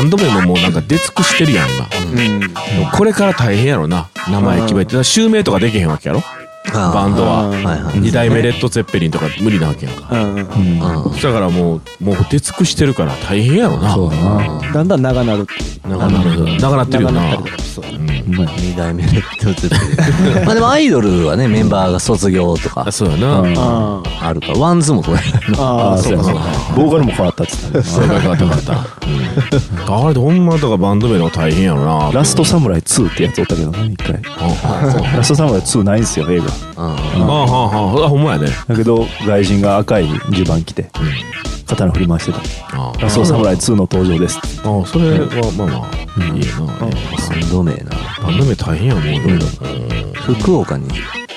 バンド名ももうなんか出尽くしてるやん今、うん。これから大変やろな。名前決めて襲名とかできへんわけやろ。バンドは。はいはい。二代目レッド・ゼッペリンとか無理なわけやんか。うん。うん。だからもうもう出尽くしてるから大変やろな。そうだな。だんだん長なる長なる。長なってるよな。長なったりとかしそううん。うまい二代目レッドゼッペリン。まあでもアイドルはねメンバーが卒業とか。あそうやな、うん。ああるから。ワンズもそうやあああそうかそうか。ボーカルも変わったっつってそうかよかったよかった、うん、あれでほんまだからバンド名の大変やろな。ラストサムライ2ってやつおったけどな一回。はラストサムライ2ないんすよ映画。うん。あはあはああほんまやね。だけど外人が赤い襦袢着て刀振り回してた。あラストサムライ2の登場ですあそれはまあまあいいよな、バンド名な。バンド名大変やもん、うん、福岡に。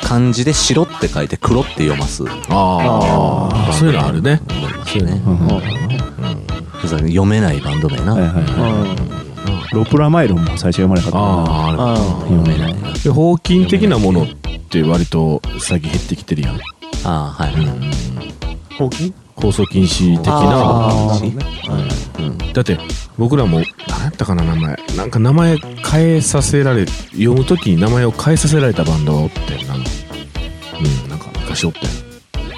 漢字で白って書いて黒って読ます。ああそういうのあるね。思いますね。うん。はい読めないバンド名な。はいはいロプラマイロンも最初読まれなかったなああ読めない。なで法金的なものって割と最近減ってきてるやん。ああはい。はいほうき放送禁止的あなー感じだって僕らも何やったかな名前。なんか名前変えさせられ読む時に名前を変えさせられたバンドがおってなんうんなんか昔おって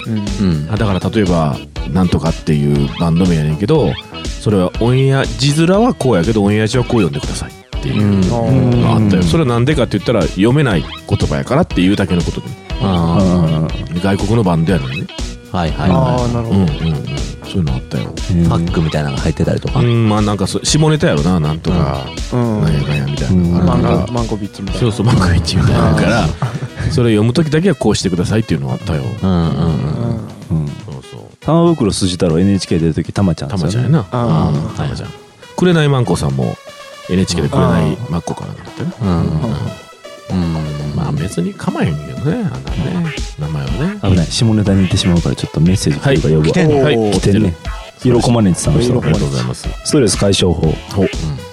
うん。うん。あだから例えばなんとかっていうバンド名やねんけどそれはオンエア字面はこうやけどオンエア字はこう読んでくださいっていうのがあったよ。それはなんでかって言ったら読めない言葉やからっていうだけのことで。外国のバンドやのにねあはいはい。あはあなるほど。うんうんうん。そういうのあったよ。いファックみたいなのが入ってたりとか。うん。まあなんかそ下ネタやろな。なんとか。うん。なん。やかんやみたいな。マンるか。らゴマンゴビッツみたいな。そうそうマンゴイッチみたいなからそれ読む時だけはこうしてくださいっていうのがあったよ。うんうんうんうん。うん。そうそう玉袋筋太郎 NHK 出る時たまちゃんたですよね。まちゃんやな。あうんたまちゃん。紅まんこさんも NHK で紅まっこかなんだってね。うん。うん。まあ別に構えへんけどねあんなね。名前はね。危ない。下ネタに行ってしまうからちょっとメッセージ来るから呼ぶわ来てんの来てんね色こまねちさんの人色ありがとうございます。ストレス解消法。お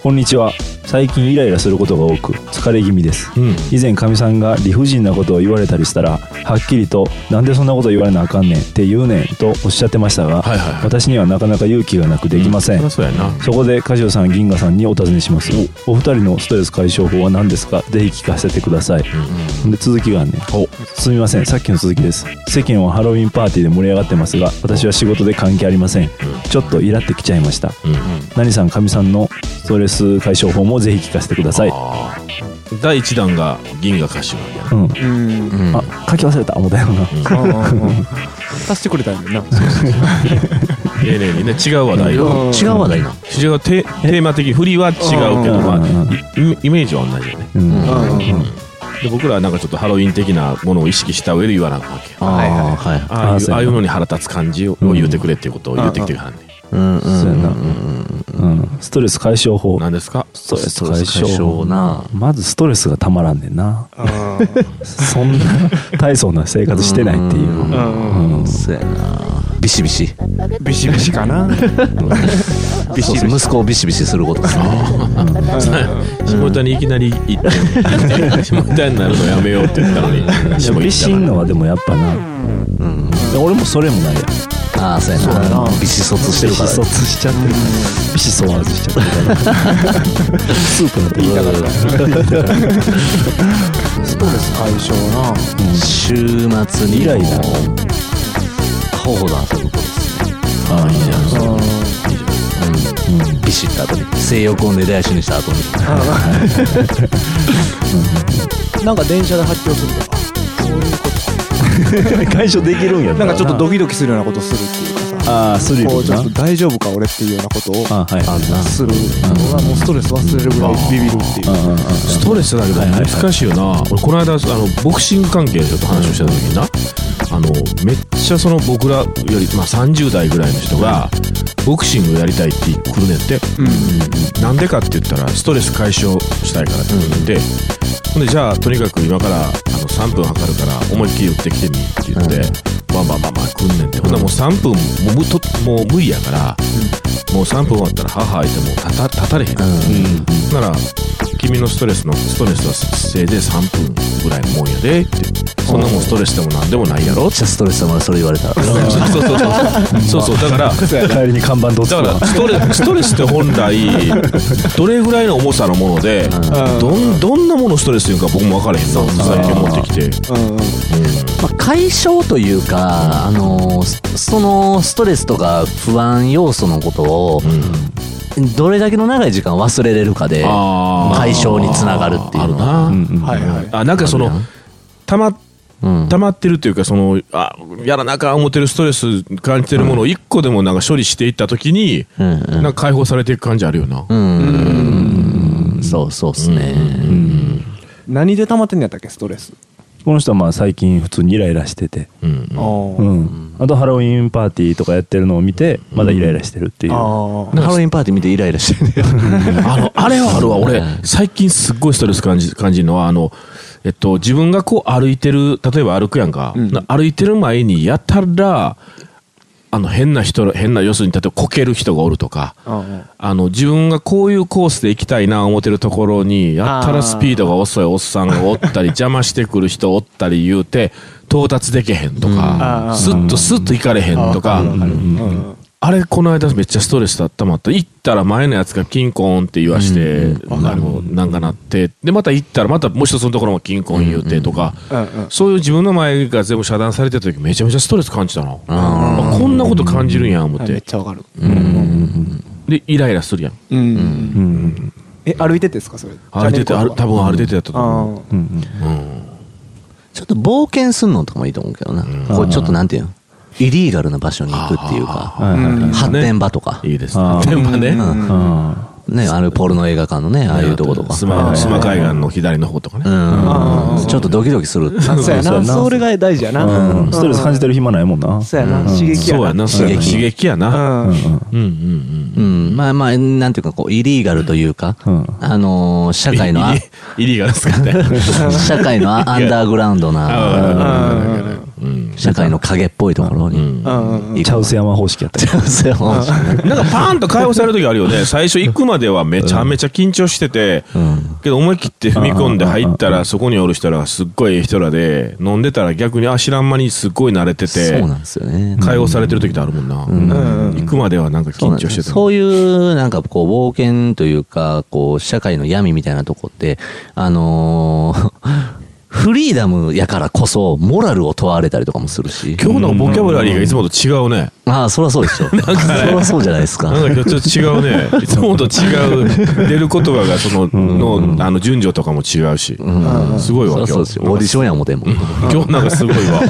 こんにちは。最近イライラすることが多く疲れ気味です。うん。以前かみさんが理不尽なことを言われたりしたらはっきりと「なんでそんなこと言われなあかんねん」って言うねんとおっしゃってましたが、はいはいはい。私にはなかなか勇気がなくできません、うやな。そこでカジオさん銀河さんにお尋ねします。お二人のストレス解消法は何ですか？ぜひ聞かせてください。で続きがあんねん。すみません。さっきの続きです。世間はハロウィンパーティーで盛り上がってますが私は仕事で関係ありません。ちょっとイラってきちゃいました。うん何さんかみさんのストレス解消法もぜひ聞かせてください。第一弾が銀河歌手なんあ書き忘れた思ったよな。足してくれたんやな。ええねえね違う話題違う話題な違うテテーマ的振りは違うけどまあイイメージは同じよね。で僕らはなんかちょっとハロウィン的なものを意識した上で言わなあかんわけあはいはいあはいああいうのに腹立つ感じをうん言うてくれっていうことを言うてきてからねうん。うん。そうやな。うん。うんストレス解消法。何ですか？ストレス解消。消な。まずストレスがたまらんねんな。あそんな大層な生活してないっていう。うん。そうやな。ビシビシ。ービシビシかな。ビシ息子をビシビシすることです。ね下ネタにいきなり行って。下ネタになるのやめようって言ったのに。ビシんのはでもやっぱな。うん。俺もそれもない。やんああそうやそうやな。なビシ卒してるから。ビシ卒しちゃってる。ビシソワーズしちゃってるか。らスープの言いたかったストレス解消な週末にイライラほほど遊ぶことです。ねああいいじゃん。それうん。ビシった後に性欲を根絶やしにした後になんか電車で発狂するとか解消できるんやなんかちょっとドキキドキするようなことするっていうかさ。ああスリルな。こうちょっと大丈夫か俺っていうようなことをあはい。あんなする。のがもうストレス忘れるぐらいビビるっていう。ストレスだけど難しいよな。俺この間あのボクシング関係でちょっと話をした時にな。あのめっちゃその僕らより、まあ、30代ぐらいの人がボクシングやりたいって来るねんってなんでかって言ったらストレス解消したいからって言って、ほんでじゃあとにかく今からあの3分測るから思いっきり打ってきてみって言って、バンバンバンバン来んねんってほんならもう3分もうともう無理やから、もう3分終わったら母開いてもう立た立たれへん、なら君のストレスのストレスはせいで3分ぐらいのもんやでってそんなもんストレスでもなんでもないやろっちゃストレスだもんそれ言われたらそうそうそうそうそうだから帰りに看板とつくだからストレストレスって本来どれぐらいの重さのものでどんどんなものをストレスっていうか僕も分からへんな最近持ってきてうんうんまあ、解消というか、あのーそそのストレスとか不安要素のことを、どれだけの長い時間忘れれるかで解消につながるっていうあるな、うんうんはいはい。あなんかそのたまうん。溜まってるっていうかそのあやらなあかん思ってるストレス感じてるものを一個でもなんか処理していった時に、うんうん。なんか解放されていく感じあるよな、うんそうそうっすね、何で溜まってんのやったっけストレスこの人はまあ最近普通にイライラしてて、うんあうーん、あとハロウィンパーティーとかやってるのを見てまだイライラしてるっていう、ハロウィンパーティー見てイライラしてる あの、あれはあるわ。俺、最近すっごいストレス感じ、感じるのは、あの、えっと、自分がこう歩いてる、例えば歩くやんか。うん。歩いてる前に、やたら、あの、変な人、変な、要するに、例えばこける人がおるとか、うんあの、自分がこういうコースで行きたいな思ってるところに、やったらスピードが遅いおっさんがおったり、邪魔してくる人おったり言うて、到達できへんとか、うん。スッとスッと行かれへんとか、うんあれ、この間めっちゃストレスだった。まった。行ったら前のやつがキンコーンって言わして、あの、なんかなって、で、また行ったらまたもう一つのところもキンコーン言うてとか、うんうんそういう自分の前が全部遮断されてた時めちゃめちゃストレス感じたの。あこんなこと感じるんや、思っはいめってて。ちゃわかる。で、イライラするやん。うんうんえ歩いててですかそれ？歩いてて、ある多分歩いててやったと思う。あうんうんちょっと冒険すんのとかもいいと思うけどな、これちょっとなんていうの？イリーガルな場所に行くっていうか発展場とか、いいですね。電波ね。あね、あるポルノ映画館のね、ああいうとことか。スマ、スマ海岸の左の方とかね。うん。ちょっとドキドキする。ーそうやそうやななそれが大事やな。ーストレス感じてる暇ないもんな。そうやな。刺激やそうやな、そうやな。刺激。刺激やな。うん。うんうんうん。まあまあ、なんていうか、こう、イリーガルというか、うん。あのー社うん。会のあ、イリーガルですかね。社会のアアンダーグラウンドな、うん社会の影っぽいところに。チャウス山方式やったりそうやもんなんかパーンと解放される時あるよね。最初行くまではめちゃめちゃ緊張してて、けど思い切って踏み込んで入ったらそこにおる人らがすっごいええ人らで、飲んでたら逆にあ知らん間にすっごい慣れててそう、なんですよね。解放されてる時ってあるもんな。ん行くまではなんか緊張してた。そういう、なんかこう、冒険というか、こう、社会の闇みたいなとこって、あのーフリーダムやからこそ、モラルを問われたりとかもするし。今日のボキャブラリーがいつもと違うね。ああ、そりゃそうでしょ。そりゃそうじゃないですか。なんか今日ちょっと違うね。いつもと違う。出る言葉がその、の、あの、順序とかも違うし。すごいわ、今日。オーディションや思てんもん。今日なんかすごいわ。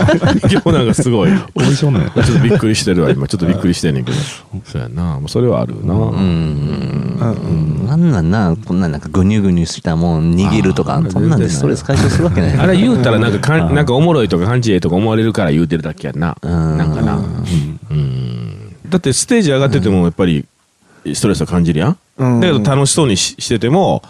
今日なんかすごい。オーディションねちょっとびっくりしてるわ、今。ちょっとびっくりしてんねんけど。そうやな。もうそれはあるな。うん。なんなんな、こんなんなんかぐにゅぐにゅしたもん握るとかそんなんでストレス解消するわけない。あれ言うたらなんかかん、なんかおもろいとか感じええとか思われるから言うてるだけやんな。なんかな。うん。だってステージ上がっててもやっぱりストレスは感じるやん。うんだけど楽しそうにししてても、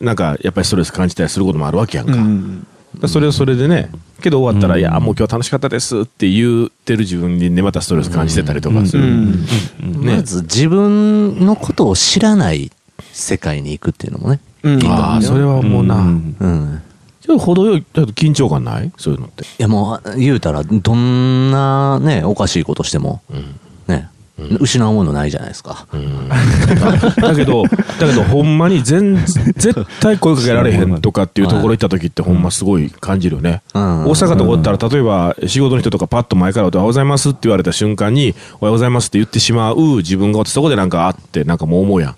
なんかやっぱりストレス感じたりすることもあるわけやんか。うんだからそれはそれでね、けど終わったら、いや、もう今日楽しかったですって言ってる自分にね、またストレス感じてたりとかする。まず自分のことを知らない世界に行くっていうのもね。うんああ、それはもうな、んうん。ちょっと程よい、ちょっと緊張感ない？そういうのって。いやもう、言うたら、どんなね、おかしいことしても、ね、失うものないじゃないですか。だけど、だけど、ほんまに全、絶対声かけられへんとかっていうところ行った時って、ほんますごい感じるよね。うん大阪とかおったら、例えば、仕事の人とかパッと前からおはようございますって言われた瞬間に、おはようございますって言ってしまう自分がおって、そこでなんかあって、なんかもう思うやん。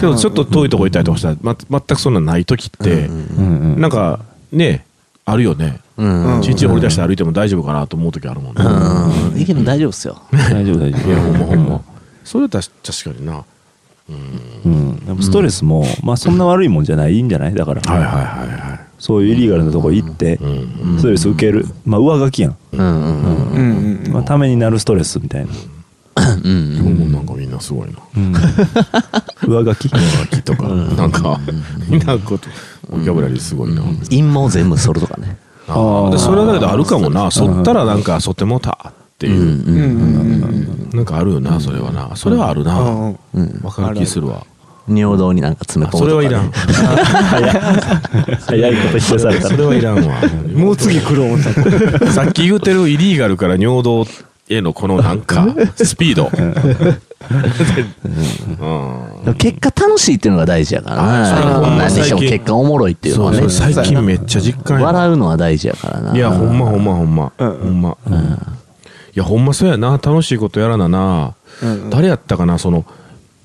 けど、ちょっと遠いとこ行ったりとかしたら、ま、全くそんなんない時って、なんか、ね、あるよね。うん。一日掘り出して歩いても大丈夫かなと思う時あるもんね。うん。いけど大丈夫っすよ。大丈夫大丈いや、ほん。まほん。ま。それは確確かにな。夫うん。でもストレスもまあそん。な悪いもん。じゃないん。じゃないだからはいはいはいはい。そういうイリーガルなとこ行ってうん。ストレス受けるまあ上書きやん。うん。うん。うん。うん。うん。まあためになるストレスみたいなうん。今日もなん。かみん。なすごいな。上書き上書きとか、なん。か、みん。なこと、ボキャブラリーすごいな。陰謀全部剃るとかね。あー。でそれはだけどあるかもな。剃ったらなんか剃ってもうたっていう。なんかあるよな、それはな。それはあるな。うん。わかる気するわ。尿道になんか詰め込むとかね。それはいらん。早い。こと否定されたそれはいらんわ。もう。次来る思った。ら さっき言うてるイリーガルから尿道へのこのなんか、スピード。結果楽しいっていうのが大事やからな。しても結果おもろいっていうのはねそう。そう最近めっちゃ実感や笑うのは大事やからな。いや、ほんまほんまほんま。ほんま。いや、ほんまそうやな。楽しいことやらなな。誰やったかな、その、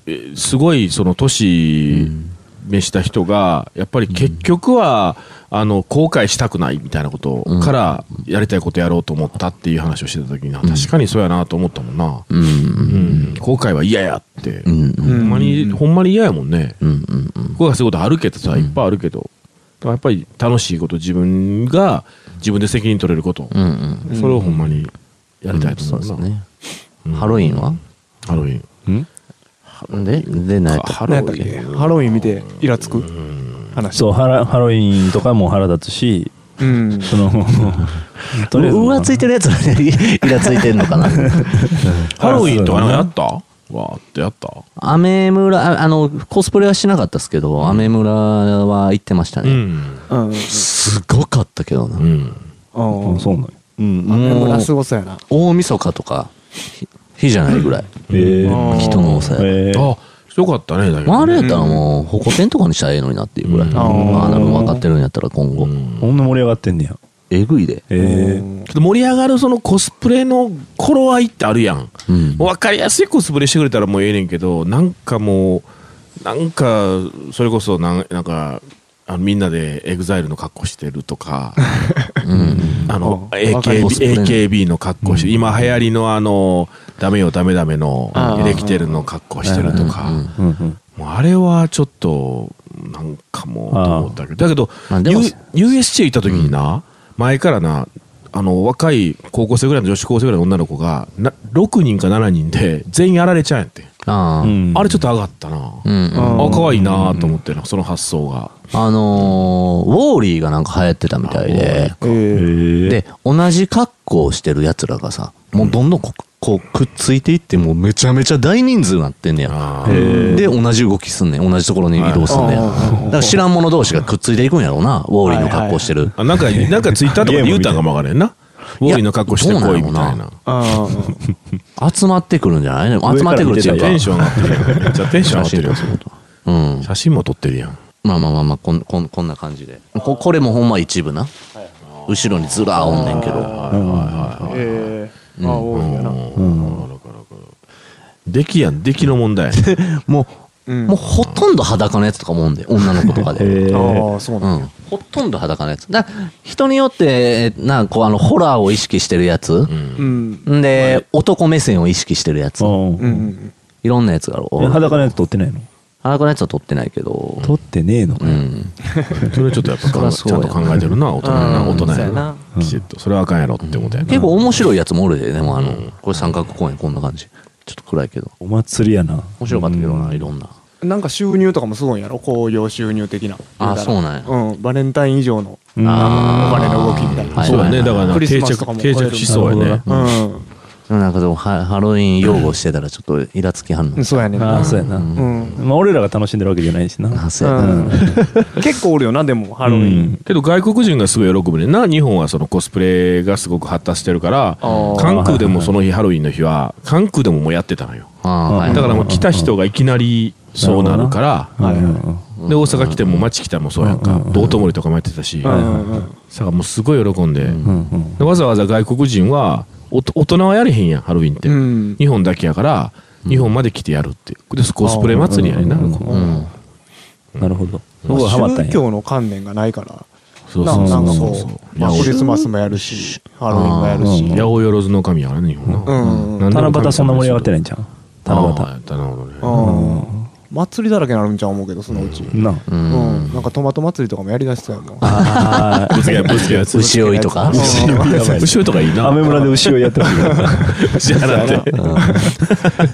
えすごい、その、年召した人が、やっぱり結局は、あの、後悔したくないみたいなことから、やりたいことやろうと思ったっていう話をしてた時に、あ確かにそうやなと思ったもんな。うんうん。後悔は嫌やって。うんほんまに、ほんまに嫌やもんね。うんうんうん後悔することあるけどさ、いっぱいあるけど。だからやっぱり楽しいこと、自分が自分で責任取れること。うんうんそれをほんまにやりたいとそ思うな。ハロウィンは？ハロウィン。で、で、何やったハ何やったっけ？ハロウィン見てイラつく？話。そうハラハロウィンとかも腹立つしうん。そのとりあえずうわついてるやつはね、イラついてんのかな。ハロウィンとかやった？わーってやった？アメ村、ああの、コスプレはしなかったですけど、アメ村は行ってましたね。うん。うん。すごかったけどな。うん。うん。うんそうなんや。うん、雨もう村すごそうやな。大晦日とか、ひ日じゃないぐらい。人の多さや。えあ、よかったね、だけど。まあ、あれやったらもう、ホコ天とかにしたらええのになっていうぐらい。うんまあ、なんか分かってるんやったら今後。こんな盛り上がってんねやえぐいで。えけど盛り上がるそのコスプレの頃合いってあるやん。うん。わかりやすいコスプレしてくれたらもうええねんけど、なんかもう、なんか、それこそなん、なんか、あのみんなでエグザイルの格好してるとか、うん。あの、AKB, AKB の格好してる、今流行りのあの、ダメよダメダメのエレキテルの格好してるとか、あれはちょっと、なんかもう、と思ったけど。だけど、USJ 行った時にな、前からな、あの、若い高校生ぐらいの女子高生ぐらいの女の子が、な6人か7人で全員やられちゃうんやって。ああ。うんあれちょっと上がったな。うんうん。あ、可愛いなと思ってな、その発想が。あのー、ウォーリーがなんか流行ってたみたいで、ええーーで、同じ格好をしてる奴らがさ、もうどんどんここうくっついていって、もうめちゃめちゃ大人数になってんねや。で、同じ動きすんねん。同じところに移動すんねん。はいだから知らん者同士がくっついていくんやろうな、ウォーリーの格好してる。あなんか、なんかツイッターとかで言うたんかもわからへんな。ウォーリーの格好してこいみたいな。あ集まってくるんじゃないね。集まってくるっていうか。テンション上がってるやん。めっちゃテンション上がってるやん。うん。写真も撮ってるやん。まあまあまあまあ、こんこんこんな感じで。ここれもほんま一部な。後ろにずらーおんねんけど。あえー。あ多いやな。出来やん、出来の問題。もう、うんもうほとんど裸のやつとかもおんで、女の子とかで。えーああそううなんやん。ほとんど裸のやつ。だ人によって、な、こう、あの、ホラーを意識してるやつ。うんんで、男目線を意識してるやつ。うんうんうんいろんなやつがある。え裸のやつ撮ってないの？裸のやつは撮ってないけど。撮ってねえのかようん。それちょっとやっぱ考えちゃんと考えてるな、大人やな、うん大人やな。きちっと。それはあかんやろって思ったやな。結構面白いやつもおるで、でもあの、これ三角公園こんな感じ。ちょっと暗いけど。お祭りやな。面白かったけどな、うん。いろんな。なんか収入とかもすごいんやろ？興行収入的な。あそうなんや。うん。バレンタイン以上のうんあー。お金の動きみたいな。はいそうやね。だからなクリス定着マスとかも、定着しそうやね。うんなんかでもハハロウィン擁護してたらちょっとイラつきはんの。うん。そうやねんな。ああそうやな、うん。まあ俺らが楽しんでるわけじゃないしな。あ、そうやな。うん。結構おるよなでもハロウィン。けど外国人がすごい喜ぶね。んな。日本はそのコスプレがすごく発達してるから、関空でもその日ハロウィンの日は、関空でももうやってたのよ。だからもう来た人がいきなりそうなるから、で、大阪来ても町来たもそうやんか。道頓堀とかもやってたし、うんうんうんさからもうすごい喜ん。で、わざわざ外国人は、大人はやれへんやん、ハロウィンって。うん。日本だけやから、日本まで来てやるって。で、コスプレ祭りやねんな。うんうん。なるほど。そこがハマったんや。宗教の観念がないから。なそうそうなんかそうそうまあクリスマスもやるしハロウィンもやるし。うん八百万の神やからね、日本な。うん。なんでも七夕そんな盛り上がってないんじゃん七あーなるほどね。うん祭りだらけになるんちゃう思うけどそのうち。夕なう。うん。ん。なんかトマト祭りとかもやりだしそうやもんあぶつけ、ぶつけやつ。牛追いとかうん後ろとかい いな。あアメ村で牛をやってほしいな牛払って。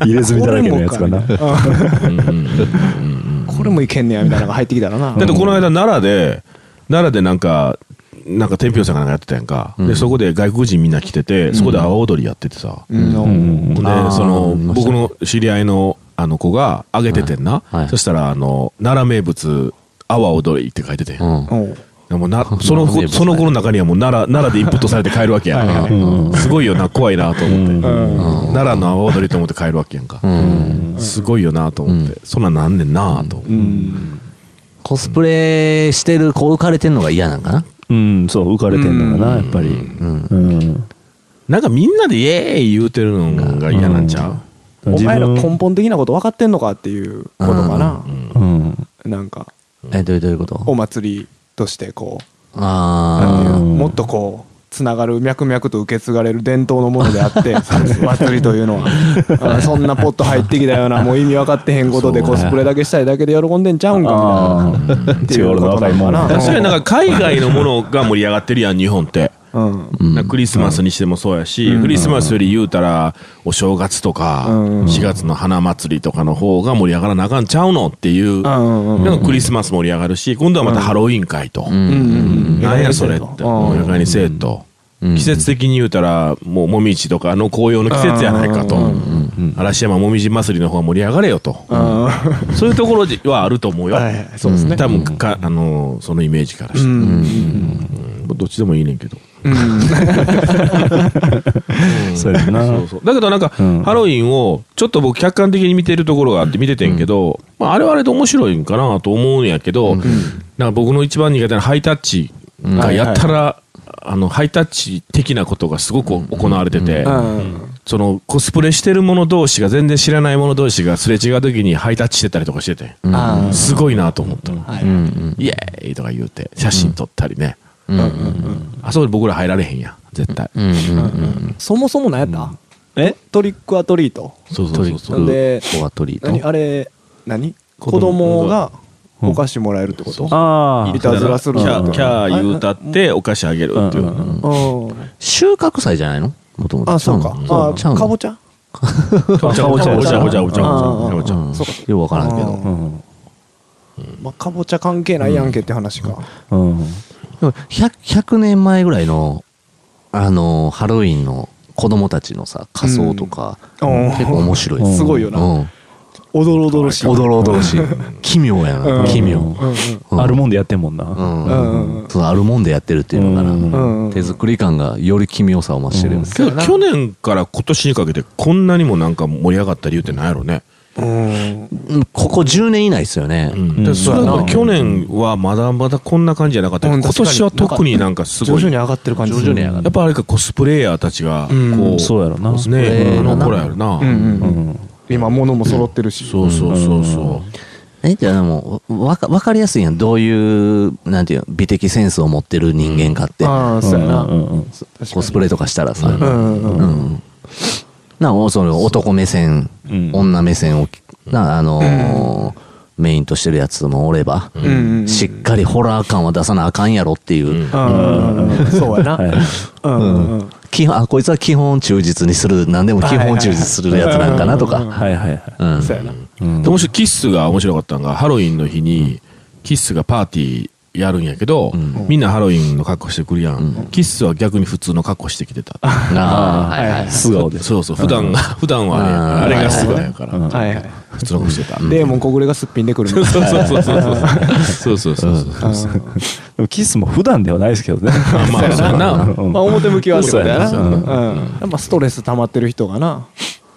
入れ墨だらけのやつかな。これもかうんうんうんうんこれもいけんねやみたいなのが入ってきたらな。だってこの間奈良で、奈良でなんか、なんか天平さんがなんかやってたやんか。で、そこで外国人みんな来てて、そこで阿波踊りやっててさ。うん。うん。ほんで、その、僕の知り合いのあの子があげててんな、はい。はい。そしたらあの奈良名物阿波踊りって書いてて、うん。もな その奈良名物その子の中にはもう奈良奈良でインプットされて帰るわけやんか、うん。すごいよな怖いなと思って、うん。奈良の阿波踊りと思って帰るわけやんか、うん。すごいよなと思って、そんなんなんねんなと、うん。コスプレしてる子浮かれてんのが嫌なんかな？うん、そう、浮かれてんのかな、やっぱり。うん。うん。なんかみんなでイエーイ言うてるのが嫌なんちゃう、お前ら根本的なこと分かってんのかっていうことかな。うん。なんか。え、どういうどういうこと？お祭りとしてこう。あもっとこうつながる脈々と受け継がれる伝統のものであって 祭りというのは。あそんなポッと入ってきたようなもう意味分かってへんことでコスプレだけしたいだけで喜んでんちゃうんかみたいな。っていうことなのかな。確かになんか海外のものが盛り上がってるやん日本って。うん。クリスマスにしてもそうやし、クリスマスより言うたらお正月とかうん。4月の花祭りとかの方が盛り上がらなあかんちゃうのっていう、クリスマス盛り上がるし今度はまたハロウィン会と、なんやそれって。うん。夜にせえと、うん。季節的に言うたらもうもみじとかの紅葉の季節やないかと、うん。嵐山もみじ祭りの方が盛り上がれよと、うん。そういうところはあると思うよ、そうですね。多分かあのそのイメージからして、どっちでもいいねんけどうん。そうやな。そうそう。だけどなんか、うん。ハロウィンをちょっと僕客観的に見てるところがあって見ててんけど、まあ、あれはあれで面白いんかなと思うんやけど、なんか僕の一番苦手なハイタッチがやったら、あのハイタッチ的なことがすごく行われてて、うん。そのコスプレしてる者同士が全然知らない者同士がすれ違う時にハイタッチしてたりとかしてて、すごいなと思った、はい。うんうん。イエーイとか言うて写真撮ったりね、うんうんあそこで僕ら入られへんやん。絶対、うんうんそもそも何やった？え？トリックアトリート。そうそうそうそう。ッでクオアトリー何？トあれ何？子子供供がお菓子もらえるってこと？あいたずらするキャーキャー言うたたってお菓子あげるっていう、うん収穫祭じゃないの？もともと。あそうか。あかぼちゃ？かぼちゃかぼちゃかぼちゃかぼちゃかぼちゃかぼちゃうんそうか。よくわからんけど。うん。うん。まあかぼちゃ関係ないやんけって話か。うん。でも 100, 100年前ぐらいのあのハロウィンの子供たちのさ仮装とか、うん。結構面白い。すごいよな。うん。おどろおどろしい。おどろおどろしい。奇妙やな、うん。奇妙、うんうん。あるもんでやってんもんな。うん。うんそのあるもんでやってるっていうのかな、うんうん手作り感がより奇妙さを増してるよ。ね、けど去年から今年にかけてこんなにもなんか盛り上がった理由ってなんやろね、うんうんここ10年以内ですよね、うん。でそれは去年はまだまだこんな感じじゃなかった。けど、うん今年は特になんかすごい徐々に上がってる感じ徐々に上がっやっぱあれかコスプレイヤーたちがこう、うんそうやろな。ねあの頃やろな、うんうんうん。今物も揃ってるし。そうそうそうそう、えじゃあでもわか分かりやすいやん。どういうなんていうの美的センスを持ってる人間かって、ああそうやな。うん。うんうんコスプレとかしたらさ、うんうんうん。うん。なおその男目線、うん女目線をなあのーメインとしてるやつもおれば、しっかりホラー感は出さなあかんやろっていう、うん。うんうん。そうやな。はいうん基本あこいつは基本忠実にする何でも基本忠実するやつなんかなとか、はいはいはい。うん。そうやな。うん。でもしキッスが面白かったのがハロウィンの日にキッスがパーティーやるんやけど、みんなハロウィンの格好してくるやん、キッスは逆に普通の格好してきてた。ああはいはい素顔で。そうそう。普段が普段はねあれがすごい。やから、うんはいはい。普通の格好してた、デーモン小暮がすっぴんでくるそうそうそうそうそうそうそうそうそううんでもキスも普段ではないですけどね。まあそうやなうんまあ表向きはそうやなうんやっぱストレス溜まってる人がな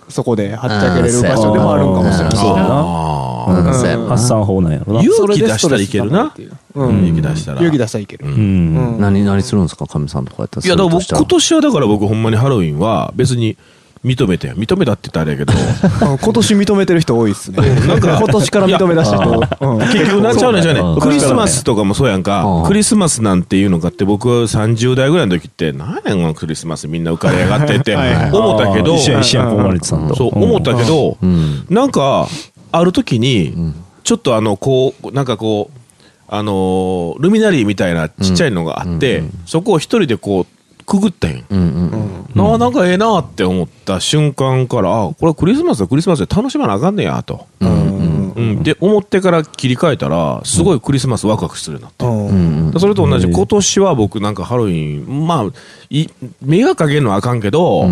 そこではっちゃけれる場所でもあるんかもしれないなあうやな発散法なんやろな。勇気出したらいけるな。勇気出したら。勇気出したらいける。うん。うん。うん。何何するんですかかみさんとかやったらいやだから僕今年はだから僕ほんまにハロウィンは別に認めてん認めたって言ったらあれやけど。うん。今年認めてる人多いっすね。なんか今年から認め出した人うん。結局なっちゃうねんじゃうね。クリスマスとかもそうやんか。うん。クリスマスなんていうのかって僕は30代ぐらいの時って何やねんこのクリスマスみんな浮かれやがってって思ったけど。一緒や一緒やん、コマリツさんと。そう思ったけどうん。なんかある時にちょっとあのこうなんかこうあのールミナリーみたいなちっちゃいのがあってそこを一人でこうくぐったんやうんうんああなんかええなって思った瞬間からあこれはクリスマスはクリスマスで楽しまなあかんねやと、うんうん、で思ってから切り替えたらすごいクリスマスワクワクするようになって、それと同じ今年は僕なんかハロウィンまあい迷惑かけるのはあかんけど、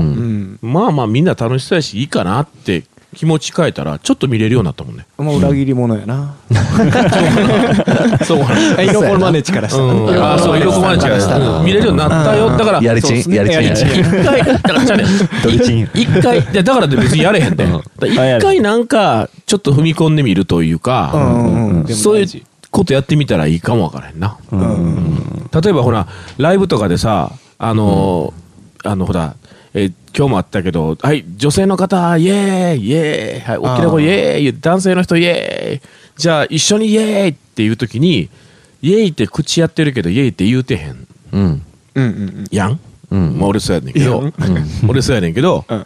まあまあみんな楽しそうやしいいかなって気持ち変えたらちょっと見れるようになったもんね。もう裏切り者やな。そうか。な居所マネチからしたら。うん、ああそう色こまれちゃう見れるようになったよ。だからやりちん、やりちん一回だからじゃあね。ドリチン一回でだからって別にやれへんで、うん。だから一回なんかちょっと踏み込んでみるといううか、んうん。うん。でもそういうことやってみたらいいかもわからへんな、うん。例えばほらライブとかでさあのーあのほらえー今日もあったけど、はい、女性の方、イエーイ、イエーイ、はい、大きな声、イエーイ男性の人、イエーイ、じゃあ、一緒にイエーイっていうときに、イエーイって口やってるけど、イエーイって言うてへん。うん。うん。うんやん、うん。まあ、俺そうやねんけど、いや俺そうやねんけど、うん。あ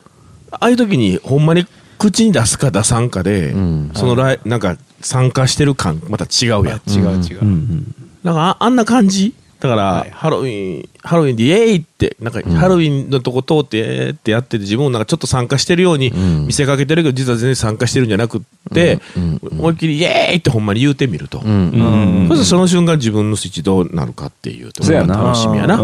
あいう時にほんまに口に出すか出さんかで、ん。そのライなんか参加してる感また違うやん。違う違う。ん。うう。ん。なんかああんな感じ？だから、はい。ハロウィン、ハロウィンでイエーイって、なんかハロウィンのとこ通って、えーってやってて、自分もなんかちょっと参加してるようにん。見せかけてるけど、実は全然参加してるんじゃなくって、思いっきりイエーイってほんまに言うてみると。うん。うん。そしてその瞬間自分のスイッチどうなるかっていうところがそうやな。楽しみやな。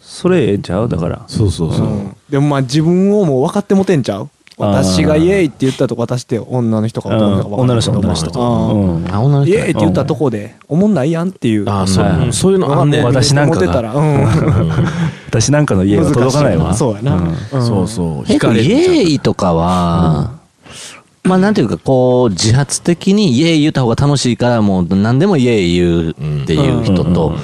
それええんちゃう？だから。そうそうそう。うん。でもまあ自分をもう分かってもてんちゃう？私がイエーイって言ったとこ私って女の人か男の人か女のんないけど人女の人。イエーイって言ったとこで思んないやんっていう。ああ、そうそういうのあんねん。私なんかが。思ってたら。うん。私なんかの家は届かないわ。そうやな、そうそう。えっと、イエーイとかは、まあなんていうかこう自発的にイエーイ言った方が楽しいからもう何でもイエーイ言うっていう人と、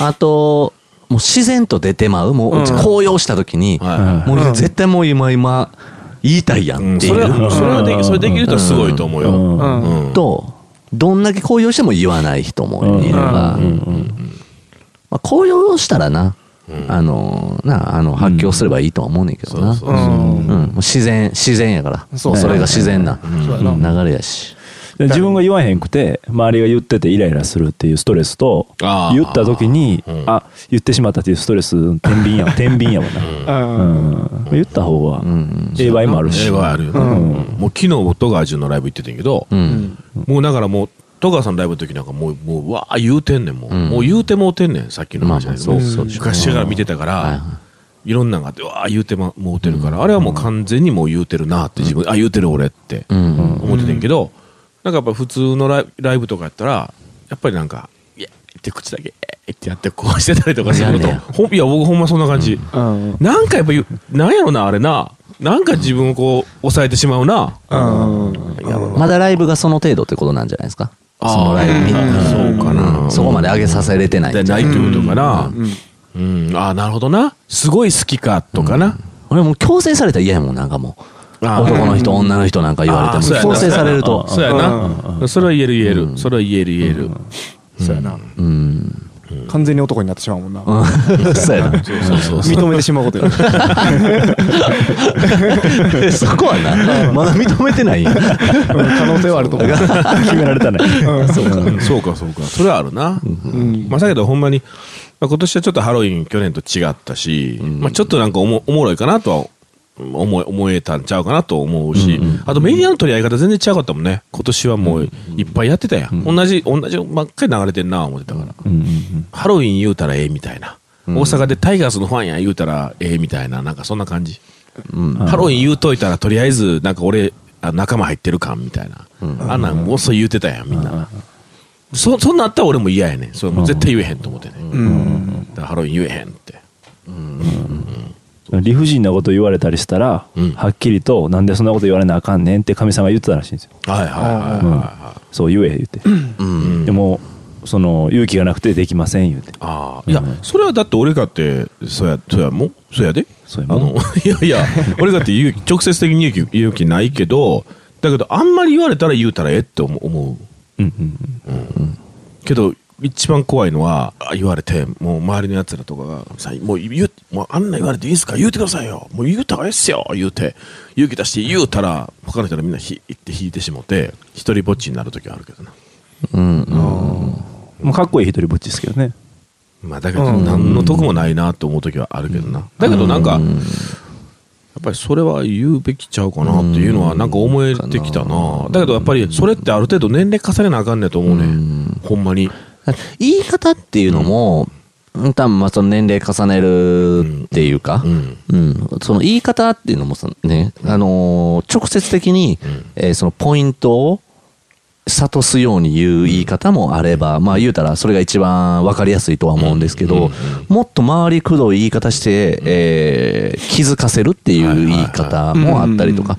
あと、もう自然と出てまう、もううん。高揚した時に、はいもう絶対もう今今言いたいやうんんっていう。それは、それはでき、それできる人はすごいと思うよ。うん。うん。うん。と、どんだけ高揚しても言わない人もいれば、まあ、高揚したらな、あの、な、あの、発狂すればいいとは思うねんけどな。自然、自然やから。そうそれが自然な流れやし。で自分が言わへんくて周りが言っててイライラするっていうストレスと言った時にうん。あ言ってしまったっていうストレス天秤やわ天秤やわな、うん。うん言った方がんええ場合もあるしええ場合あるよな。もう昨日、戸川潤のライブ行ってたんやけど、うん。もうだからもう、戸川さんのライブの時なんかもう、もう、うわー言うてんねん、もう。うんもう言うてもうてんねん、さっきの話だけど。昔から見てたから、はいろんなのがあって、うわー言うてももうてるから、あれはもう完全にもう言うてるなって自分、あ、言うてる俺ってうん。思っててんけど、なんかやっぱ普通のライライブとかやったら、やっぱりなんか、って口だけ、えーってやってこうしてたりとかするとほんいや、僕ほんまそんな感じ。うんなんかやっぱなんやろな、あれな。なんか自分をこう、抑えてしまうな。うんまだライブがその程度ってことなんじゃないですか。そのライブに。そうかな。そこまで上げさせれてないんじでゃないないってことかな。うんうん。ああ、なるほどな。すごい好きか、とかな。俺もう強制されたら嫌やもん、なんかもう。男の人、女の人なんか言われても。強制されると。そうやな。それは言える言える。それは言える言える。そうやな。うん。完全に男になってしまうもんな。うん。そうやな。認めてしまうことやそこはな、まだ認めてないん。や。可能性はあると思う。決められたね。そうか、そうか、そうか。それはあるな。うん。まあ、だけどほんまに、まあ、今年はちょっとハロウィン去年と違ったし、まあ、ちょっとなんかおもおもろいかなとは思え思えたんちゃうかなと思うし、あとメディアの取り合い方全然違かったもんね。今年はもういっぱいやってたやん。同じ、同じばっかり流れてんな思ってたから。ハロウィン言うたらええみたいな。大阪でタイガースのファンや言うたらええみたいな、なんかそんな感じ。うん。ハロウィン言うといたらとりあえず、なんか俺、あ仲間入ってる感みたいな。あんなんもうそう言うてたやん、みんな。そ、そんなんあったら俺も嫌やねん。それもう絶対言えへんと思ってね。だからハロウィン言えへんって。理不尽なこと言われたりしたら、うん。はっきりとなんでそんなこと言われなあかんねんって神様が言ってたらしいんですよ、はいはいはいはいはい。そう言え言って、うん。でもその勇気がなくてできません言うて。ああ、いや、それはだって俺かって、そうや、そうやもん？そうやで？そうやあの、いやいや、俺かって勇気、直接的に勇気、勇気ないけど、だけどあんまり言われたら言うたらええって思う。思う。うん。うん。けど、一番怖いのは、あ言われて、もう周りの奴らとかが、さもう言う、もうあんな言われていいですか？言うてくださいよ。もう言うたらええっすよ言うて、勇気出して言うたら、他の人がみんなひって引いてしもて、一人ぼっちになる時はあるけどな。うん。もうかっこいい一人ぼっちですけどねまあだけど、何の得もないなと思う時はあるけどな。だけどなんか、やっぱりそれは言うべきちゃうかなっていうのはなんか思えてきたな。だけどやっぱりそれってある程度年齢重ねなあかんねんと思うね。ほんまに。言い方っていうのも、うん、多分まあその年齢重ねるっていうか、うん。うん、その言い方っていうのもさね、あのー直接的に、えーそのポイントを諭すように言う言い方もあれば、まあ言うたらそれが一番分かりやすいとは思うんですけど、もっと回りくどい言い方して、えー気づかせるっていう言い方もあったりとか、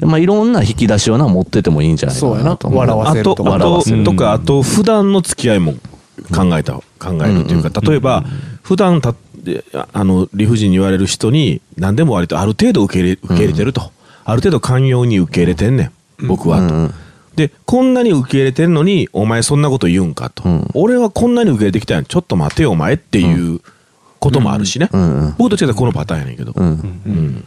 まあいろんな引き出しをな持っててもいいんじゃないかそうやななと。笑わあと、せるとかあと、とか、あと、普段の付き合いも考えた、考えるというか、例えば、普段たああの、理不尽に言われる人に、何でも割とある程度受け入れ、受け入れてると。ある程度寛容に受け入れてんねん。僕は、と。で、こんなに受け入れてんのに、お前そんなこと言うんかと。俺はこんなに受け入れてきたんやちょっと待てよ、お前っていうこともあるしね。んうん僕と違ったらこのパターンやねんけど。うんうん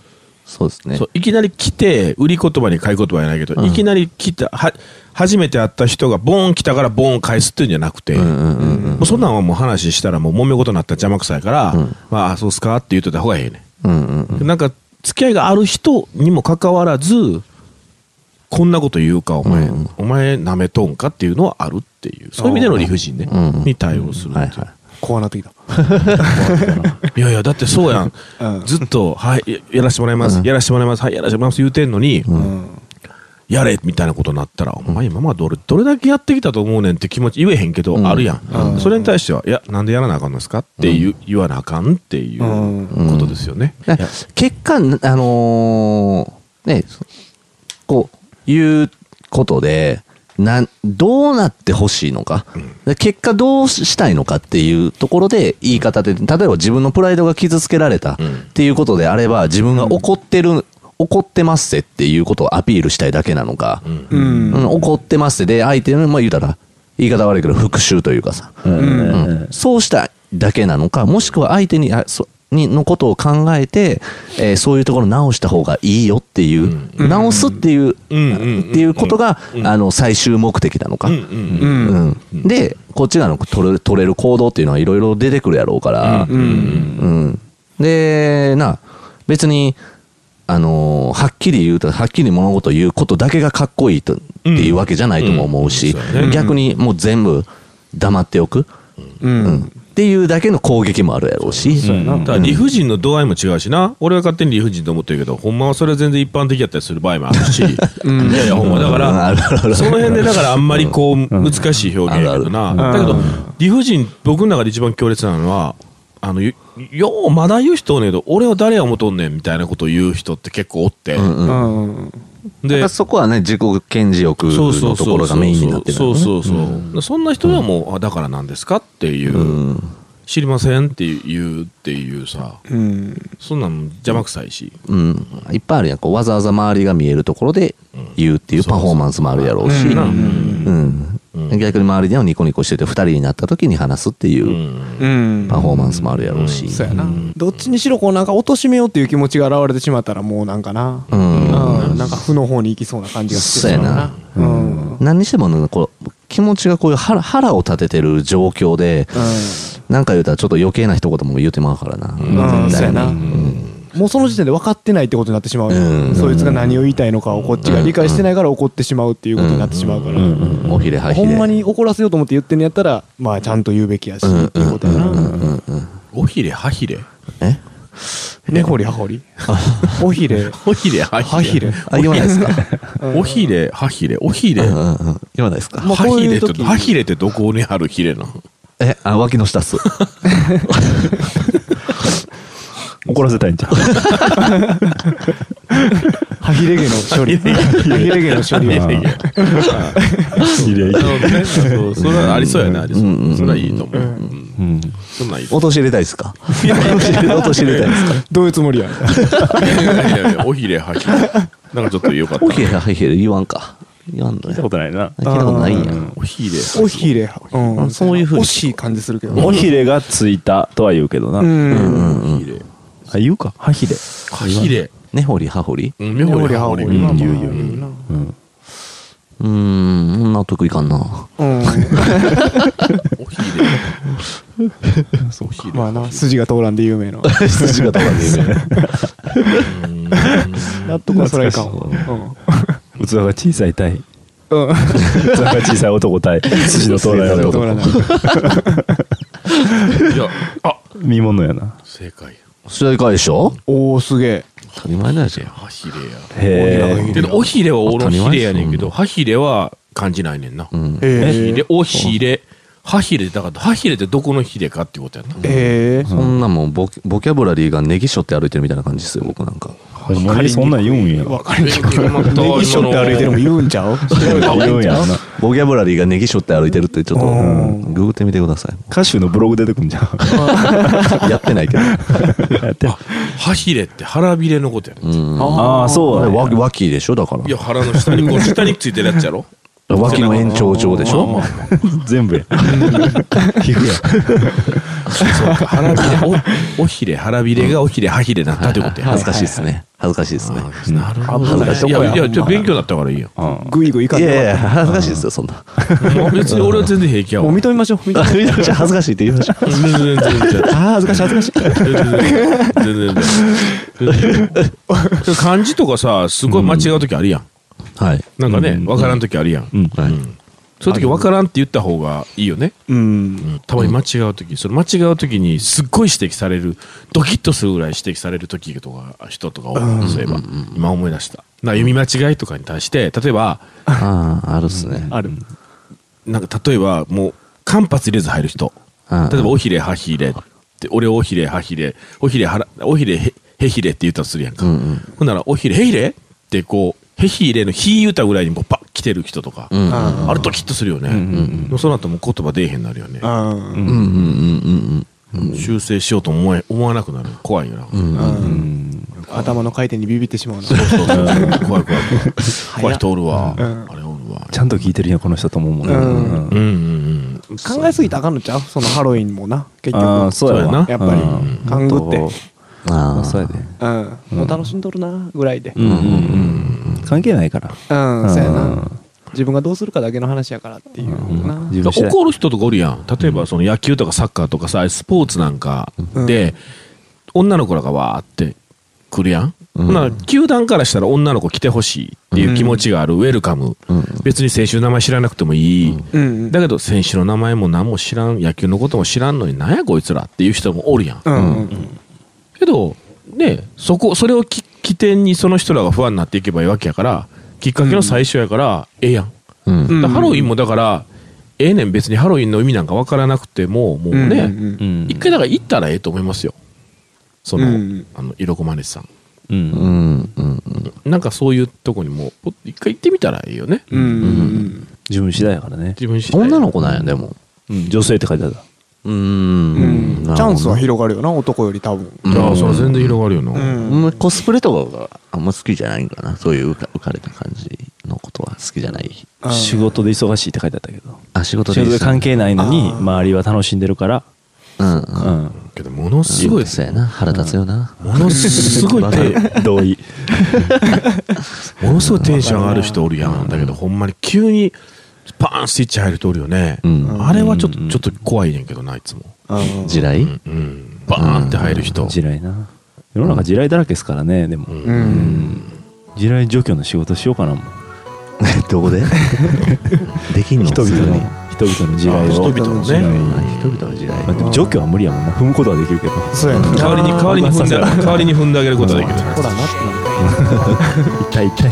そうですねそう。いきなり来て、売り言葉に買い言葉やないけど、いきなり来た、は、初めて会った人がボーン来たからボーン返すっていうんじゃなくて、もうそんなんはもう話したらもう揉め事になったら邪魔くさいから、まあ、そうっすかって言っといた方がええねうんうんん。なんか、付き合いがある人にもかかわらず、こんなこと言うか、お前、お前舐めとんかっていうのはあるっていう、そういう意味での理不尽ね、うんに対応するっていう。はいはい。怖なってきた。いやいや、だってそうやん。うん。ずっと、はい、ややらしてもらいます、やらしてもらいます、はい、やらしてもらいます言うてんのに、やれみたいなことになったら、お前今までどれどれだけやってきたと思うねんって気持ち言えへんけど、あるやん,、それに対しては、いや、なんでやらなあかんのですかって言う、言わなあかんっていうことですよね。結果、あのーね、そこう、いうことで、なんどうなってほしいのか、で結果どうしたいのかっていうところで言い方で、例えば自分のプライドが傷つけられたっていうことであれば、自分が怒ってる、怒ってますぜっていうことをアピールしたいだけなのか、うん。うん。怒ってますぜで、相手の、まあ言うたら、言い方悪いけど復讐というかさ、うん。そうしたいだけなのか、もしくは相手に、あそにのことを考えて、えーそういうところ直した方がいいよっていう、直すっていう、うんうんっていうことが、あの、最終目的なのか。うんうんうん。で、こっち側の取れ取れる行動っていうのはいろいろ出てくるやろうから、うんで、な、別に、あのーはっきり言うと、はっきり物事を言うことだけがかっこいいとっていうわけじゃないとも思うし、うん。うん。そうやね逆にもう全部黙っておく、うんっていうだけの攻撃もあるやろうし、だから理不尽の度合いも違うしな、俺は勝手に理不尽と思ってるけど、ほんまはそれは全然一般的やったりする場合もあるし、いやいや、ほんまだから、るその辺でだからあんまりこう、難しい表現やけどな、だけど、理不尽、僕の中で一番強烈なのは、あの、よよう、まだ言う人おんねんけど、俺は誰や思とんねんみたいなことを言う人って結構おって、うんで、そこはね、自己顕示欲のところがメインになってるそうそうそう、そん。な人はもう、あだからなんですかっていう、知りませんっていうっていうさ、うん。そんなん邪魔くさいし。うん、いっぱいあるやん。こうわざわざ周りが見えるところで言うっていうパフォーマンスもあるやろうし、うん逆に周りではニコニコしてて2人になった時に話すっていううん。パフォーマンスもあるやろうし、そうやな。どっちにしろこうなんか貶めようっていう気持ちが現れてしまったらもうなんかな。うん。うん。なんか負の方に行きそうな感じがしてそうやな。うん。何にしてもねこう気持ちがこういう腹腹を立ててる状況で、なんか言うたらちょっと余計な一言も言うてまうからな、うん。そうやな。うんもうその時点で分かってないってことになってしまうようん。そいつが何を言いたいのかをこっちが理解してないから怒ってしまうっていうことになってしまうから。おひれはひれ。ほんまに怒らせようと思って言ってんのやったらまあちゃんと言うべきやしっていうことやな。おひれ、はひれ。え？根掘り葉掘り。おひれ。おひれ、はひれ。はひれ。あ言わないですか？おひれ、はひれ。おひれ。言わないですか？まあこうひれって、はひれってどこにあるひれなの？え？あ脇の下っす 怒らせたいんじゃん。はひれ毛の処理。はひれ毛。の処理は。いやいやいやいやなるほどねそうそれはありそうやな、ありそうそれはいいと思う。うん。うん。そんなんいい。落とし入れたいですか？落とし入れたい。ですかどういうつもりやおひれ、はひれ。なんかちょっとよかった。な。おひれはひれ言わんか。言わんの見たやことないな。聞いたことないん。やおひれ。おひれ。うん。そういうふうに惜しい感じするけど。おひれがついたとは言うけどな。うん。おひれ。あ、言うか。はひれ。はひれ。根掘り葉掘り？うん、めほりはほり。うん言う言う。なうーん納得いかんなうん おひれ。おひれ。まあな筋が通らんで有名な 筋が通らんで有名 納得はそれはいかんわ器が小さい対。うんうん器が小さい男対。筋の通らない男。いいや、あ見物やな。正解。世代解消おおすげえ。当たり前だよじゃんハヒレや。へえけどおひれはおのひれやねんけどハヒレは感じないねんな。うん。えヒレおひれハヒレだからハヒレってどこのヒレかっていうことやなええそんなもんボキボキャブラリーがネギショって歩いてるみたいな感じですよ僕なんか。ほんまにそんなん言うんや。わかりにくい。ネネギショって歩いてるも言うんちゃう？言うんやろな。ボキャブラリーがネギショって歩いてるってちょっとうん。ググってみてくださ歌手のブログ出てくんじゃん。い やってないけど。ハヒレって腹びれのことやねああそうだね。わ脇でしょ？だから。いや腹の下にこう下についてるやつやろ脇の延長上でしょ？まあまあ 全部や。皮膚や。そうか腹びれ。おおひれ腹びれがおひれハヒレだったってことや恥ずかしいですね。恥ずかしいですね。なるほど。危ないとこやいやいやちょっと勉強になったからいいよ。うん。グイグイいかいやいや恥ずかしいですよそんな。別に俺は全然平気やわ。もう認めましょう。認めましょう。恥ずかしいって言いましょう。全然全然恥ずかしい恥ずかしい。全然全然全然漢字 とかさすごい間違う時あるやんはい。なんかねうん。分からん時あるやん。うん。はい。そういう時分からんって言った方がいいよね。うん。たまに間違う時それ間違う時にすっごい指摘されるドキッとするぐらい指摘される時とか人とか多いそういえば。今思い出した。な読み間違いとかに対して例えばあああるっすね。ある。なんか例えばもう間髪入れず入る人。あ例えばおひれはひれって俺おひれはひれおひれはらおひれへへひれって言ったとするやんか、うんうん。ほんならおひれへひれってこうへひれのひ言うたぐらいにもうパッ来てる人とか、うん。ああれドキッとするよね、でもその後もう言葉出えへんなるよね、あうんうん。うんうん修正しようと思え思わなくなる。怖いよな、うんうんうん。頭の回転にビビってしまうな。そうそうそう。怖い怖い怖い。怖い人おるわ、うん。あれおるわ。ちゃんと聞いてるやんこの人と思う。もんねうん。うんうんうん。考えすぎたらあかんのちゃう？そのハロウィンもな結局。ああそうやな。やっぱりうん。勘ぐってああそうやで。うん。もう楽しんどるなぐらいで。うんうんうん関係ないから。うんそうやうなん。自分がどうするかだけの話やからっていうな。自分次第。怒る人とかおるやん例えばその野球とかサッカーとかさスポーツなんかで、女の子らがわーって来るやん、うん。ほんなら球団からしたら女の子来てほしいっていう気持ちがある、ウェルカム、うん。別に選手の名前知らなくてもいい、うん。だけど選手の名前も何も知らん野球のことも知らんのに何やこいつらっていう人もおるやん、うん。うんけどねそこそれをき起点にその人らが不安になっていけばいいわけやからきっかけの最初やから、ええやん。うん。ハロウィンもだから、ええねん別にハロウィンの意味なんか分からなくてももうね、うんうんうん。一回だから行ったらええと思いますよ。その,、うんあの色駒主さん。うん。うんうんなんかそういうとこにも一回行ってみたらいいよね。うんうん自分次第やからね。自分次第女の子なんやでも。うん。女性って書いてあったううん。んチャンスは広がるよな男より多分。ああそれ全然広がるよな、コスプレとかがあんま好きじゃないんかな？そういう浮かれた感じのことは好きじゃない。うん。仕事で忙しいって書いてあったけど。あ仕事仕で事で関係ないのに周りは楽しんでるから。うんううん。んけどものすごいそうやな腹立つよな。ものすごいテ 同意。ものすごいテンション上がる人おるやん。だけどほんまに急にパーンスイッチ入る人おるよね、うん。あれはちょっとちょっと怖いねんけどなあいつも。うん地雷？うんバーンって入る人、地雷な。世の中地雷だらけですからねでも。うん。うん地雷除去の仕事しようかなもん どこで？できんの？人々の人々の地雷を。あ人々のね。地雷。人々の時代まあでも除去は無理やもんな。踏むことはできるけど。そうやな。代わりに代わりに踏んで 代わりに踏んであげることはできる。ほらなって。なんか痛い痛い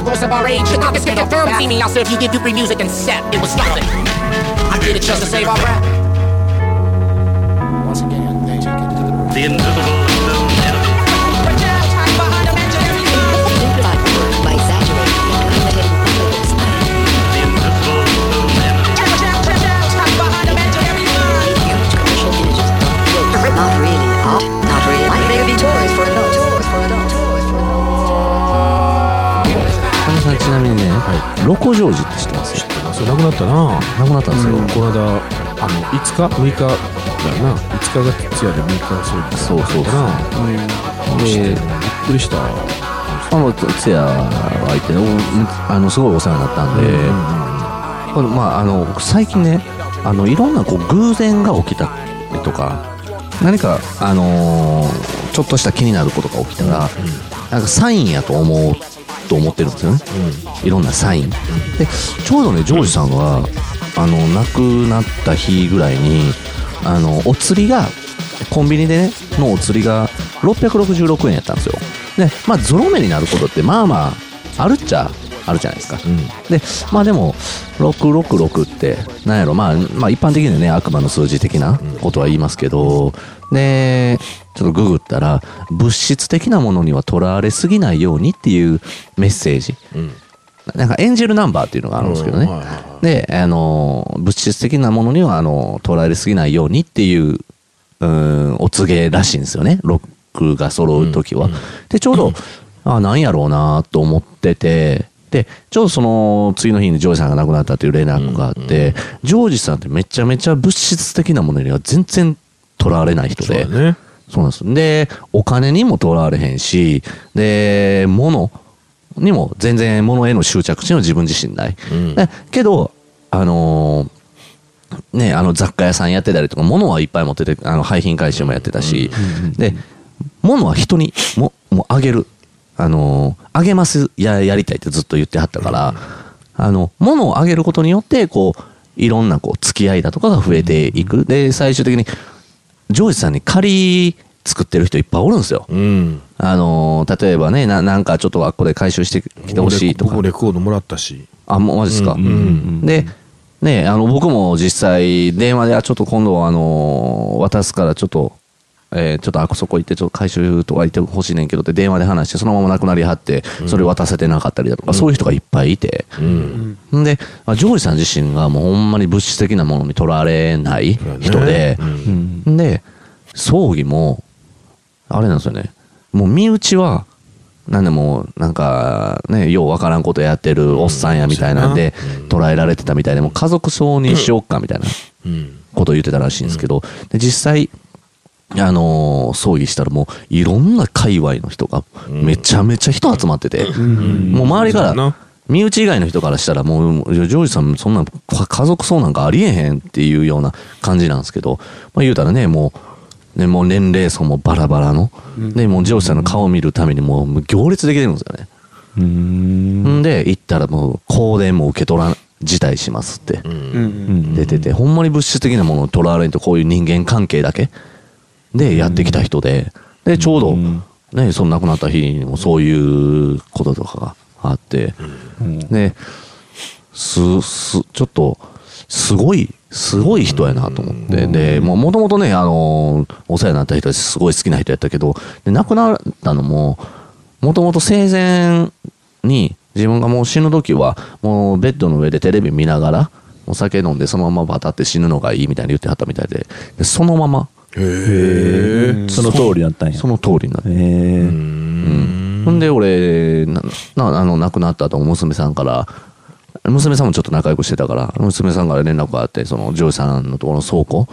the voice of our age. The knock is getting firm. See me, I'll serve you, give you free music and set. It was something. I did it just to save our rap. Once again, they take it to the The invisible ロコジョージって知ってます？知ってます。亡くなったな。亡くなったんですよ、この間あの5日6日だよな。5日が徹夜で6日がそうです。そうそうそう。でびっでくりした。あのつやがいておあのすごいお世話になったんで、これまああの最近ねあのいろんなこう偶然が起きたりとか何かあのーちょっとした気になることが起きたら、なんかサインやと思うと思ってるんですよね、いろんなサイン、でちょうどねジョージさんがあの亡くなった日ぐらいにあのお釣りがコンビニでねのお釣りが666円やったんですよ。でまあゾロ目になることってまあまああるっちゃあるじゃないですか、でまあでも666ってなんやろまあまあ一般的にはね悪魔の数字的なことは言いますけどでちょっとググったら物質的なものにはとらわれすぎないようにっていうメッセージ、なんかエンジェルナンバーっていうのがあるんですけどね、うんはいはいはであの物質的なものにはあのとらわれすぎないようにっていううんお告げらしいんですよね。ロックが揃う時は。でちょうど、あなんやろうなと思ってて。でちょうどその次の日にジョージさんが亡くなったという連絡があって、ジョージさんってめちゃめちゃ物質的なものには全然とらわれない人で。そうだね。そうなんです。で、お金にもとらわれへんし、で、物にも全然物への執着心は自分自身ない。うんでけど、あのーね、あの雑貨屋さんやってたりとか、物はいっぱい持ってて、あの廃品回収もやってたし、で、物は人にも、もうあげる。あのーあげますや、やりたいってずっと言ってはったから、あの、物をあげることによって、こう、いろんなこう、付き合いだとかが増えていく。で、最終的に、ジョージさんに仮作ってる人いっぱいおるんですよ。うんあのー例えばねな、なんかちょっとあっこで回収してきてほしいとか。僕も。レコードもらったし。あ、もうマジですか？うんうん。で、ね、あの、僕も実際、電話で、あ、ちょっと今度、あのー渡すから、ちょっと、えーちょっとあそこ行って、ちょっと回収とか行ってほしいねんけどって電話で話して、そのまま亡くなりはって、それ渡せてなかったりだとか、そういう人がいっぱいいて。うん。んで、まあジョージさん自身がもうほんまに物質的なものにとらわれない人で、うん。で、葬儀も、あれなんですよね。もう身内は、なんでもう、なんか、ね、ようわからんことやってるおっさんやみたいなんで、捉えられてたみたいで、もう家族葬にしよっかみたいなうん。ことを言ってたらしいんですけど、で実際、あのー葬儀したらもう、いろんな界隈の人が、めちゃめちゃ人集まってて、もう周りから身内以外の人からしたらもう、ジョージさんそんなか家族葬なんかありえへんっていうような感じなんですけど、まあ言うたらね、もう、ね、もう年齢層もバラバラの、で、もうジョージさんの顔を見るためにもう行列できてるんですよね。うーん。んで、行ったらもう香典も受け取らん、辞退しますって。うん。うん。出てて、ほんまに物質的なものをとらわれんとこういう人間関係だけ。でやってきた人で、で、ちょうど、うん。ね、その亡くなった日にもそういうこととかがあって、で、す、す、ちょっと、すごい、すごい人やなと思って、で、ももともとね、あの、お世話になった人ですごい好きな人やったけど、で、亡くなったのも、もともと生前に、自分がもう死ぬ時は、もうベッドの上でテレビ見ながら、お酒飲んでそのままバタって死ぬのがいいみたいに言ってはったみたいで、でそのまま、へえその通りだったんや。その通りになってへえうん。ほんで俺ななあの亡くなった後娘さんから娘さんもちょっと仲良くしてたから娘さんから連絡があってそのジョージさんのところの倉庫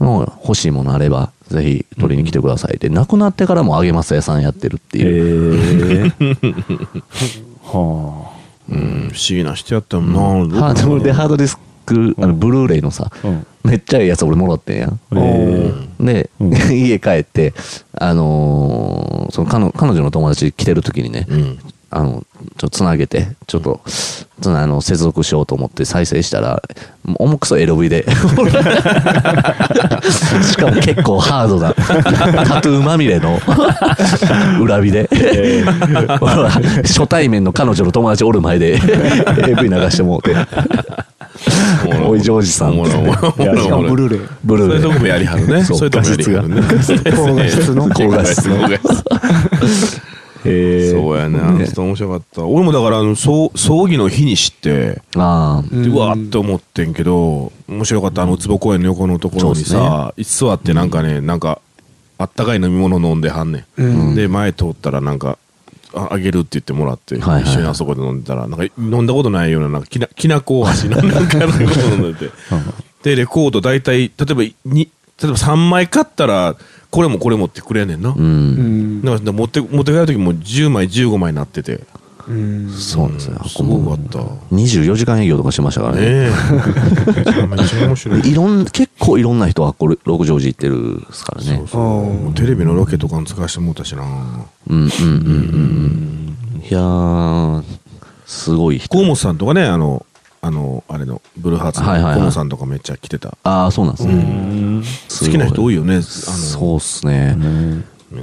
の欲しいものあればぜひ取りに来てくださいって、亡くなってからもあげます屋さんやってるっていう、へえ はうん。不思議な人やったもんな。ハードでハードディスクあのブルーレイのさ、あうん。めっちゃいいやつ俺もらってんやん。へえで、うん。家帰ってあのーその彼女彼女の友達来てる時にね、うんあの、ちょっとつなげて、ちょっと、つなあの、接続しようと思って再生したら、重くそ LV で。しかも結構ハードな、タトゥーまみれの裏火で。初対面の彼女の友達おる前で AV 流してもうて。おいジョージさんおもろもろブルーレイブルーレイそういうとこもやりはるね。そういうとこもやりはるね。高画質の高画質のえそうやね。あの人面白かった。俺もだから、あの、葬葬儀の日に知って、あうわーって思ってんけど、面白かった。あの、坪公園の横のところにさ、座ってなんかね、なんか、あったかい飲み物飲んではんねん。で、前通ったらなんか、ああげるって言ってもらって、一緒にあそこで飲んでたら、なんか飲んだことないような、なんかきな、きなこ大橋の なんかのこと飲んでて。で、レコード大体、例えばに、例えば3枚買ったら、これもこれもってくれんねんな。う。うんんだから持って、持って帰る時も10枚、15枚になってて。うんそうなんですよ。すごかった。ね24時間営業とかしてましたからね。え。めちゃ面白い。いろん、結構いろんな人がこれ、六条寺行ってるですからね。そうもうテレビのロケとかに使わせてもらったしな。うんうんうんうんうん。いやー、すごい人。河本さんとかね、あの、あの、あれの、ブルーハーツのはいはいはい河本さんとかめっちゃ来てた。ああ、そうなんですね。好きな人多い。いよね。あのそうっすね。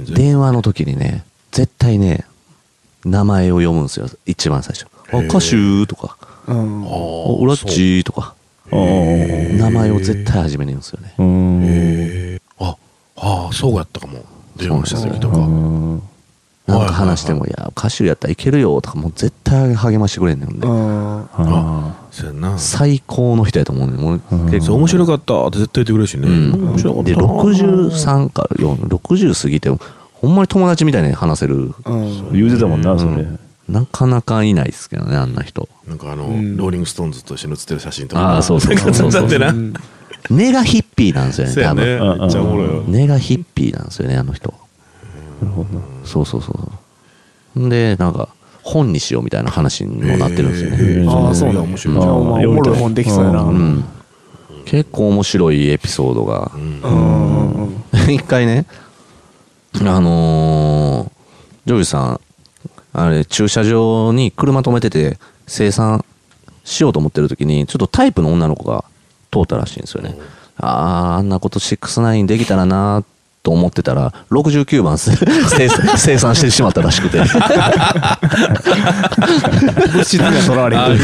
電話の時にね、絶対ね、名前を読むんですよ。一番最初。あ、歌手とか、うんああウラッチーとか、名前を絶対初めに言うんですよね。あああそうやったかも電話した時とかうんなんか話しても、いや、歌手やったらいけるよとか、もう絶対励ましてくれんねんで。う。んあそうやな最高の人やと思うねんもう結構。面白かったって絶対言ってくれるしね、うん。面白かったで、63か4、60過ぎて、ほんまに友達みたいに話せる、言うてたもんなそれ。なかなかいないですけどね、あんな人。なんかあの、ん。ローリング・ストーンズと一緒に写ってる。写真とかああ、そうそう。そうそうだってな、根がヒッピーなんですよね、多分。めっちゃおもろいよ根がヒッピーなんですよね、あの人。なるほど。そうそうそう。んで、なんか、本にしようみたいな話にもなってるんですよね。ああそうなん面白い。じゃあまあおもろい本できそうやな。結構面白いエピソードが。うん。うん。一回ね、あのー、ジョージさん、あれ、駐車場に車止めてて、生産しようと思ってる時に、ちょっとタイプの女の子が通ったらしいんですよね。ああ、あんなこと69できたらなと思ってたら、69番せ 生生産してしまったらしくて。物質には取られへん。い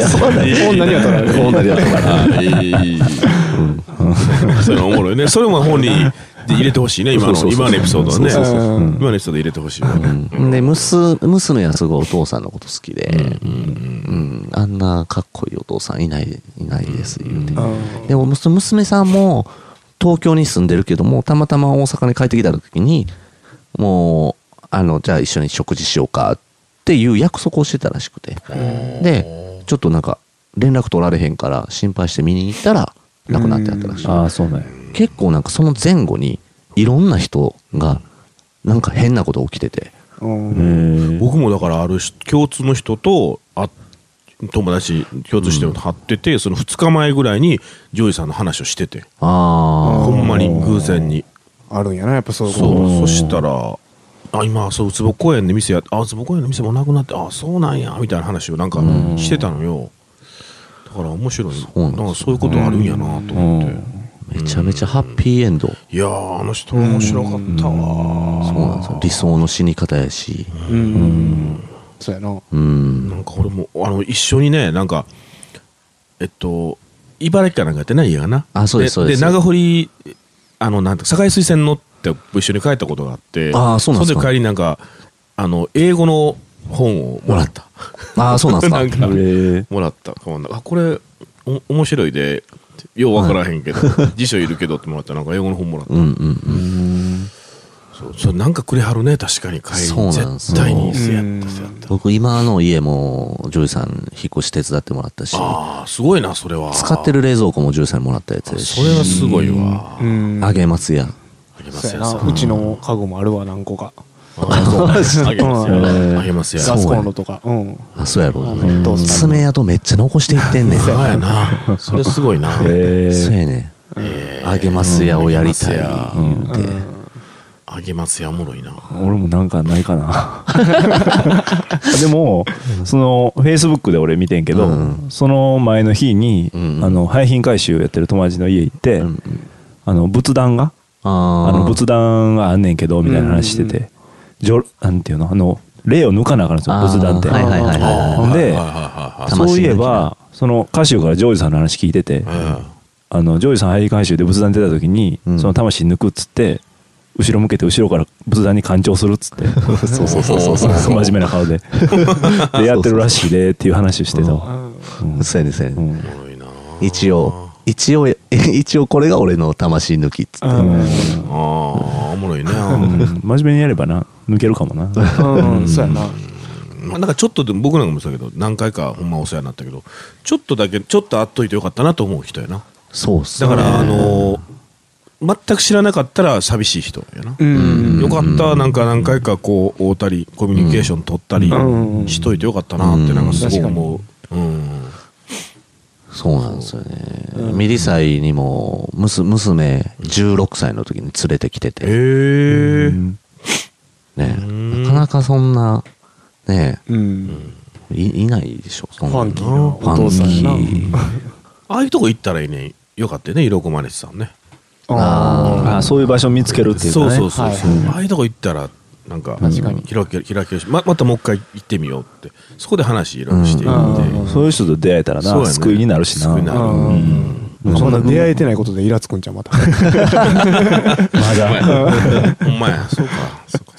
や、そうだよ。女には取られる女には取られる。そういうのおもろいね。それも本にで入れてほしいね今の今のエピソードはね。今のエピソード入れてほしいわ。うん。で、娘、娘はすごいお父さんのこと好きで、うんあんなかっこいいお父さんいない、いないです、言うて。でも、娘娘さんも東京に住んでるけども、たまたま大阪に帰ってきた時に、もう、あの、じゃあ一緒に食事しようかっていう約束をしてたらしくて。で、ちょっとなんか、連絡取られへんから心配して見に行ったら、亡くなってあったらしい。ああそうなんや結構なんかその前後に、いろんな人が、なんか変なこと起きてて。僕もだからあるし共通の人とあ友達共通してるのと会ってて、その2日前ぐらいにジョージさんの話をしてて。あほんまに偶然に。あるんやなやっぱそういうこそう。そしたらあ今そう坪公園で店やあ坪公園の店もなくなってあそうなんやみたいな話をなんかしてたのよ。だから面白い。そうなんかそういうことあるんやなと思って、あ。めちゃめちゃハッピーエンド。いやーあの人面白かったわそうなんですよ。理想の死に方やし。とうんそうやな。うん。なんか俺もあの一緒にねなんかえっと茨城かなんかやってない家がな。あそうですそうです。で長堀あのなんて堺水線乗って一緒に帰ったことがあってあそうなんですか。それで帰りなんかあの英語の本をもらった。ああ、そうなんですか。なんかもらった。あこれお面白いで。よう分からへんけど。辞書いるけどってもらった。らなんか英語の本もらった、うんうんうん。そうそうなんかくれはるね確かに。帰り。そうになんですよ。絶対にせやったせやった。僕、今の家も、ジョージさん引っ越し手伝ってもらったし、ああすごいなそれは。使ってる冷蔵庫もジョージさんにもらったやつですし。それはすごいわ。うん。あげますや。あげまそうすよやな。うちの家具もあるわ何個か。あそうあげますうん。よあげますよガスコンロとか。うん。あ、そうやろう爪痕めっちゃ残していってんねん。そうやな。それすごいな。へえそうやね。ん。あげますやをやりたい。うん言うてあげますよおもろいな。俺もなんかないかな。でもそのフェイスブックで俺見てんけど、うん。その前の日に、うん。あの廃品回収やってる友達の家行って、うん。あの仏壇があの仏壇があんねんけどみたいな話してて、じょなんていうの？あの霊を抜かなあかんんですよ仏壇って、はいはいはいはいほんでそういえばその歌手からジョージさんの話聞いてて、うんあのジョージさん廃品回収で仏壇出た時に、うんその魂抜くっつって後ろ向けて後ろから仏壇に干潮するっつって。そうそうそうそうそう。真面目な顔で。でやってるらしいでっていう話をしてたわ、そうやねそうやねうん。おもろいな。一応、一応、一応これが俺の魂抜きっつって。ああおもろいね。うん。真面目にやればな。抜けるかもな。うん。そうやな。まあなんかちょっとでも僕なんかもそうだけど何回かほんまお世話になったけどちょっとだけちょっと会っといてよかったなと思う人やな。そうっすね。だからあの全く知らなかったら寂しい人やな、うん。よかったなんか何回かこう会うたりコミュニケーション取ったりうん。しといてよかったなってなんかすごく思う。うん。そうなんですよね。ミリ祭にも、むす娘16歳の時に連れてきてて、へえね、ん。なかなかそんな、ね、うん。いいないでしょ、そんな。ファンキーなおファンキ父さんやな。ー。ああいうとこ行ったらいいね。よかったよね色駒根さんねあああそういう場所を見つけるっていうかね。そうそうそうそう、はいああいうとこ行ったらなんか確かに。キラキラキラキラし。ままたもう一回行ってみようって。そこで話いろいろしていって、うんそういう人と出会えたらな、そうやね。救いになるしな。救いになる。あうん。そんな出会えてないことでイラつくんじゃんまた。まだ。ほんまやそうか。そうか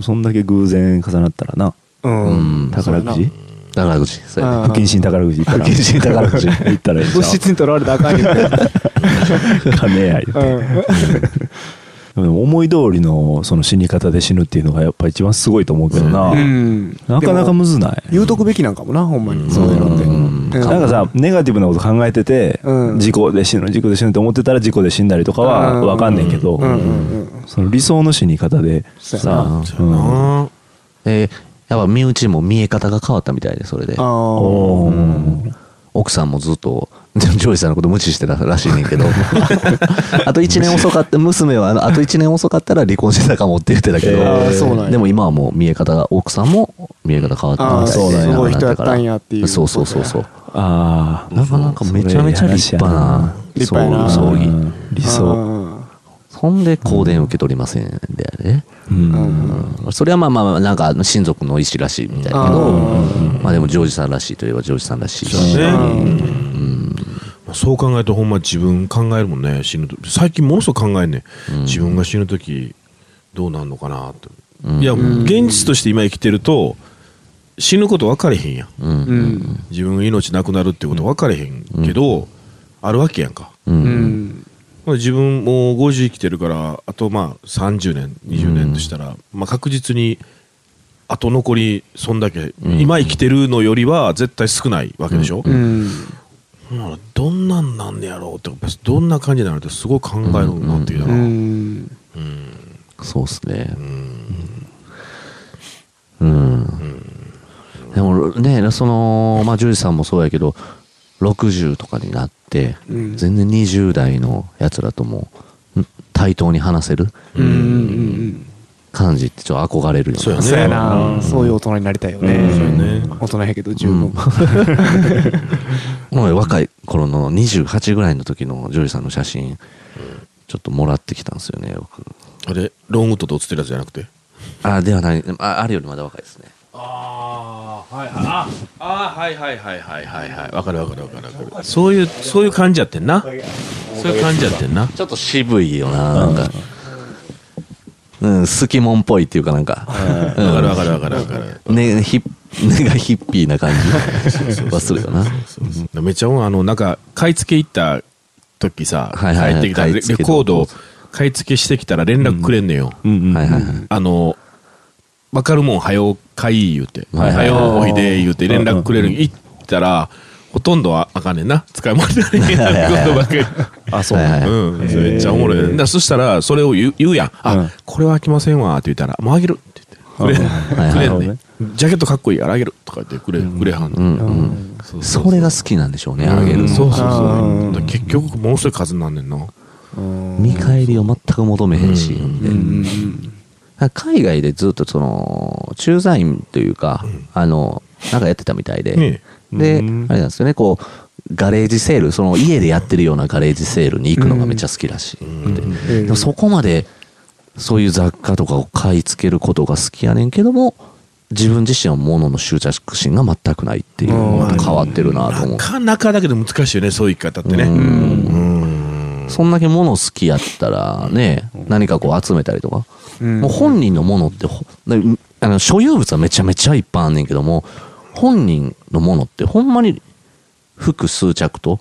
そんだけ偶然重なったらな。うん。うん。宝くじ宝くじ、そうやね。あ不謹慎宝くじ行ったら。不謹慎宝くじ。行ったら。いいじ物質にとらわれたらあかんよ 金や言うて。でも思い通りのその死に方で死ぬっていうのがやっぱ一番すごいと思うけどな、うん。なかなかむずない。言うとくべきなんかもなほんまに。そういうのって。うん。うんなんかさネガティブなこと考えてて、うん。事故で死ぬ事故で死ぬって思ってたら事故で死んだりとかはうん。分かんねんけど、うんうんうんその理想の死に方でそうやさうやな。えーやっぱ身内も見え方が変わったみたいで、それで。奥さんもずっと、ジョイさんのこと無視してたらしいねんけど、あと1年遅かった、娘はあと1年遅かったら離婚してたかもって言ってたけど、でも今はもう見え方が、奥さんも見え方変わったみたいであーそうなんや。すごい人やったんやっていう。そうそうそうそう。ああなかなかめちゃめちゃ立派な立派やな。葬儀。うん。理想うんで香典受け取りませんであれ、うん。うんそれはまあまあなんか親族の意思らしいみたいだけどまあでもジョージさんらしいといえばジョージさんらしいし、ね。まあそう考えるとほんま自分考えるもんね死ぬと。最近ものすごく考えんね、自分が死ぬ時どうなんのかなって、いや現実として今生きてると死ぬこと分かれへんやん。うん。うん。自分が命なくなるってこと分かれへんけど、あるわけやんか。ううんんまあ自分もう50生きてるからあとまあ30年20年としたら、まあ、確実にあと残りそんだけ、今生きてるのよりは絶対少ないわけでしょ、うん。どんなんなんねやろうってどんな感じなのってすごい考えるようになってきたうな、ん。そうっすね。うん、でもねそのまあジョージさんもそうやけど60とかになって、うん。全然20代のやつらともん対等に話せる感じってちょっと憧れるよね。そうやね。そうやな。そういう大人になりたいよね。そうやね。大人やけど十分も。う 若い頃の28ぐらいの時のジョージさんの写真ちょっともらってきたんですよね僕あれロングウッドと写ってるやつじゃなくて？あではない。ああれよりまだ若いですねああはいああはいはいはいはいはいはいわかるわかるわかるわかる。そういうそういう感じやってんな。そういう感じやってんな。ちょっと渋いよななんか。うん好きもんっぽいっていうかなんか。わかるわかるわかるわかる。ねヒッ根がヒッピーな感じ。はするよな。めっちゃあのなんか買い付け行った時さはいはいはい。帰ってきたレコードを買い付けしてきたら連絡くれんねよ、うんうんはいはいはいあの分かるもんはよ買い言うて。はいはいはよおいで言うて連絡くれる行ったらほとんどはあかんねんな。使い物になれへんことばっかり。あそう。うん、めっちゃおもろい。ね。だそしたら、それを言う言うやん。あ、うん。これは飽きませんわ、って言ったら、もうあげるって言って。くれ、はいくれんね。ジャケットかっこいいからあげる。とか言ってくれ、くれはんねうんうん。それが好きなんでしょうねあげるそうそうのそう。結局、ものすごい数になんねんな。見返りを全く求めへんし、うん。で海外でずっとその駐在員というか、あのなんかやってたみたいで、ね。で、うん。あれなんですよねこうガレージセールその家でやってるようなガレージセールに行くのがめっちゃ好きらしい。ん。でもそこまでそういう雑貨とかを買い付けることが好きやねんけども自分自身は物の執着心が全くないっていうのが変わってるなと思う。なかなかだけど難しいよね、そういう生き方ってね。うん。うん。そんだけ物好きやったらね、何かこう集めたりとか、うん。もう本人のものってあの所有物はめちゃめちゃいっぱいあんねんけども、本人のものってほんまに服数着と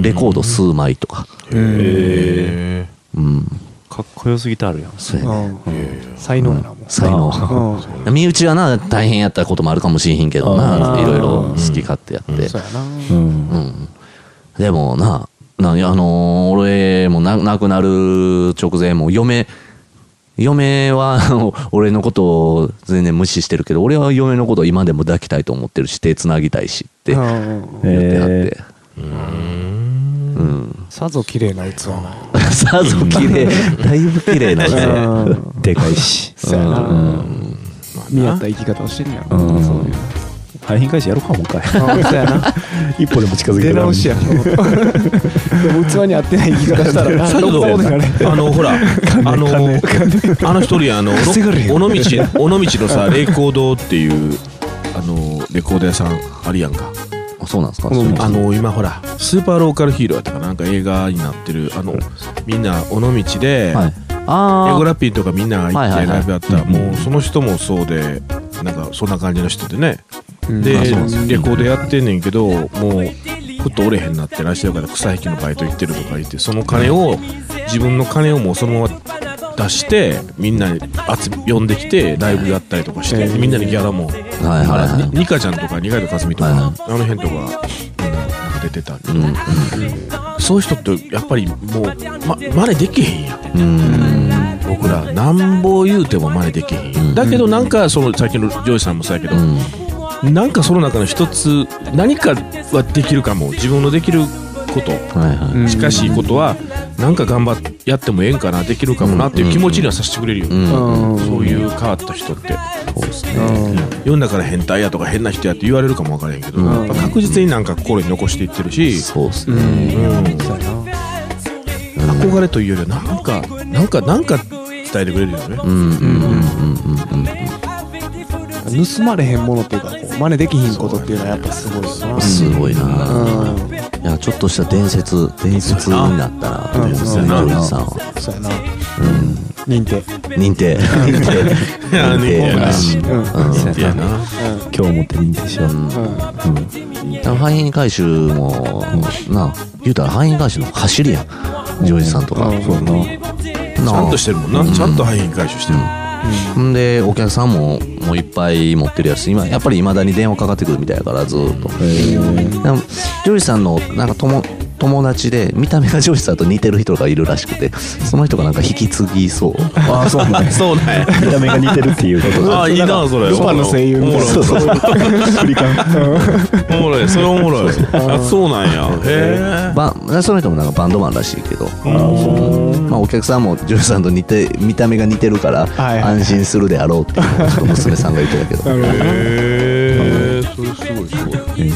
レコード数枚とか。えうん。ーかっこよすぎてあるやん。そうやね。うん。才能やなも才能。う身内はな大変やったこともあるかもしれへんけどないろいろ好き勝手やって。そうやな。うんうん。でもななあのー俺もな亡くなる直前も嫁嫁はあの 俺のことを全然無視してるけど俺は嫁のことを今でも抱きたいと思ってるし手つなぎたいしって言ってうんはっえてうん。さぞ綺麗な器。な さぞ綺麗。だいぶ綺麗な器。うん。ーでかいし。そうやな。うん。見合った生き方をしてんねやうろそういう廃品返しやろうかもう一回あそうやな。一歩でも近づけたら出直しや器に合ってないしたらあのほらあのあの一人あの 尾道尾道のさレコードっていうあのレコード屋さんあるやんか。あそうなんですか？あの今ほらスーパーローカルヒーローやったかななんか映画になってるあのみんな尾道で、はい。エあゴラッピーとかみんなが行ってライブやったらもうその人もそうでなんかそんな感じの人でね。うん。でレコードやってんねんけどもうふっと折れへんなって来週から草引きのバイト行ってるとか言ってその金を自分の金をもうそのまま出してみんな集め呼んできてライブやったりとかしてえーみんなにギャラもあはいはいはい。にニカちゃんとか二階堂かすみとか、はいはい。あの辺とかみんななんか出てたけど、うん。そういう人ってやっぱりもうま真似できへんやん。うん。僕らなんぼ言うても真似できへんやん。だけどなんかそのさっきのジョージさんもそうやけど、うんなんかその中の一つ何かはできるかも自分のできること。はいはい。うん近しいことはなんか頑張ってやってもええんかなできるかもなっていう気持ちにはさせてくれるよ、うん。うんそういう変わった人って。そうですね。うん。世の中で変態やとか変な人やって言われるかも分からへんけど、うん。確実になんか心に残していってるし、そうですうん。ね憧れというよりはなんかなんかなんか伝えてくれるよね、うん。うん。うん。うん。うん盗まれへんものっていうかこう真似できひんことっていうのはやっぱすごいよな。すごいな。うん。いやちょっとした伝説伝説になったな。と思ねうん。ジョージさんはそうやな。うん。認定。認定。認定。いや認定やな。うん。うん。いやな。今日持って認定しよう。うん。うん。だから廃品回収もな言うたら廃品回収の走りや。んジョージさんとか。うん。そうやななちゃんとしてるもんな、ちゃんと廃品回収してる、ん。でお客さんももういっぱい持ってるやつ今やっぱりいまだに電話かかってくるみたいやからずーっと。でもジョージさんのなんか友友達で見た目がジョージさんと似てる人がいるらしくてその人がなんか引き継ぎそう。ああそうねそうなんや。見た目が似てるっていうこと。ああいいなそれ。ルパンの声優みたいな。おもろいそうそう。振り感おもろい。それおもろい。あそうなんや。へえ。バンその人もなんかバンドマンらしいけど。まあお客さんもジョージさんと似て見た目が似てるから安心するであろうっていうのをちょっと娘さんが言ってたけど。へえ。それすごいすごい。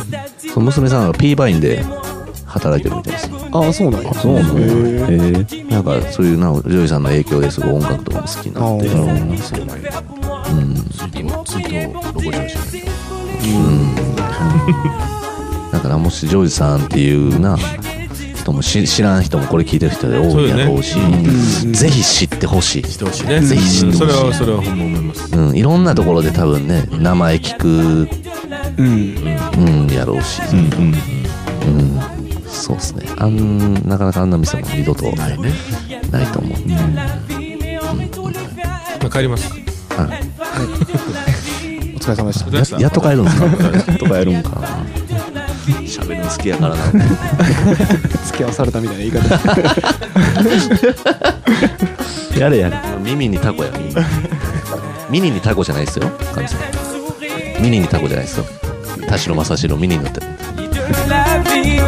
その娘さんが P バインで働いてるみたいです。ああそうなんや。そうなのへええなんかそういうなジョージさんの影響ですごい音楽とかも好きにあなって。あそうなん。やうん。ツイート残しましたね。だからもしジョージさんっていうな人もし知らん人もこれ聞いてる人で多いやろうしぜひ知ってほしい、してほしいね。ぜひ知ってそほしい。れはそれはほんま思います。うん、いろんなところで多分ね名前聞く、うん。うん、やろうし、うんうんうん、そうですね。あんなかなかあんな店も二度とないね。ないと思う、まあ帰ります。はい。お疲れ様でした。ややっと帰るんですか？とかやるんか。喋るの好きやか？らな付き合わされたみたいな言い方。やれやれ。耳にタコや耳。にミニにタコじゃないですよ。神様。ミニにタコじゃないですよ。田代正史ミニに乗って。る La vie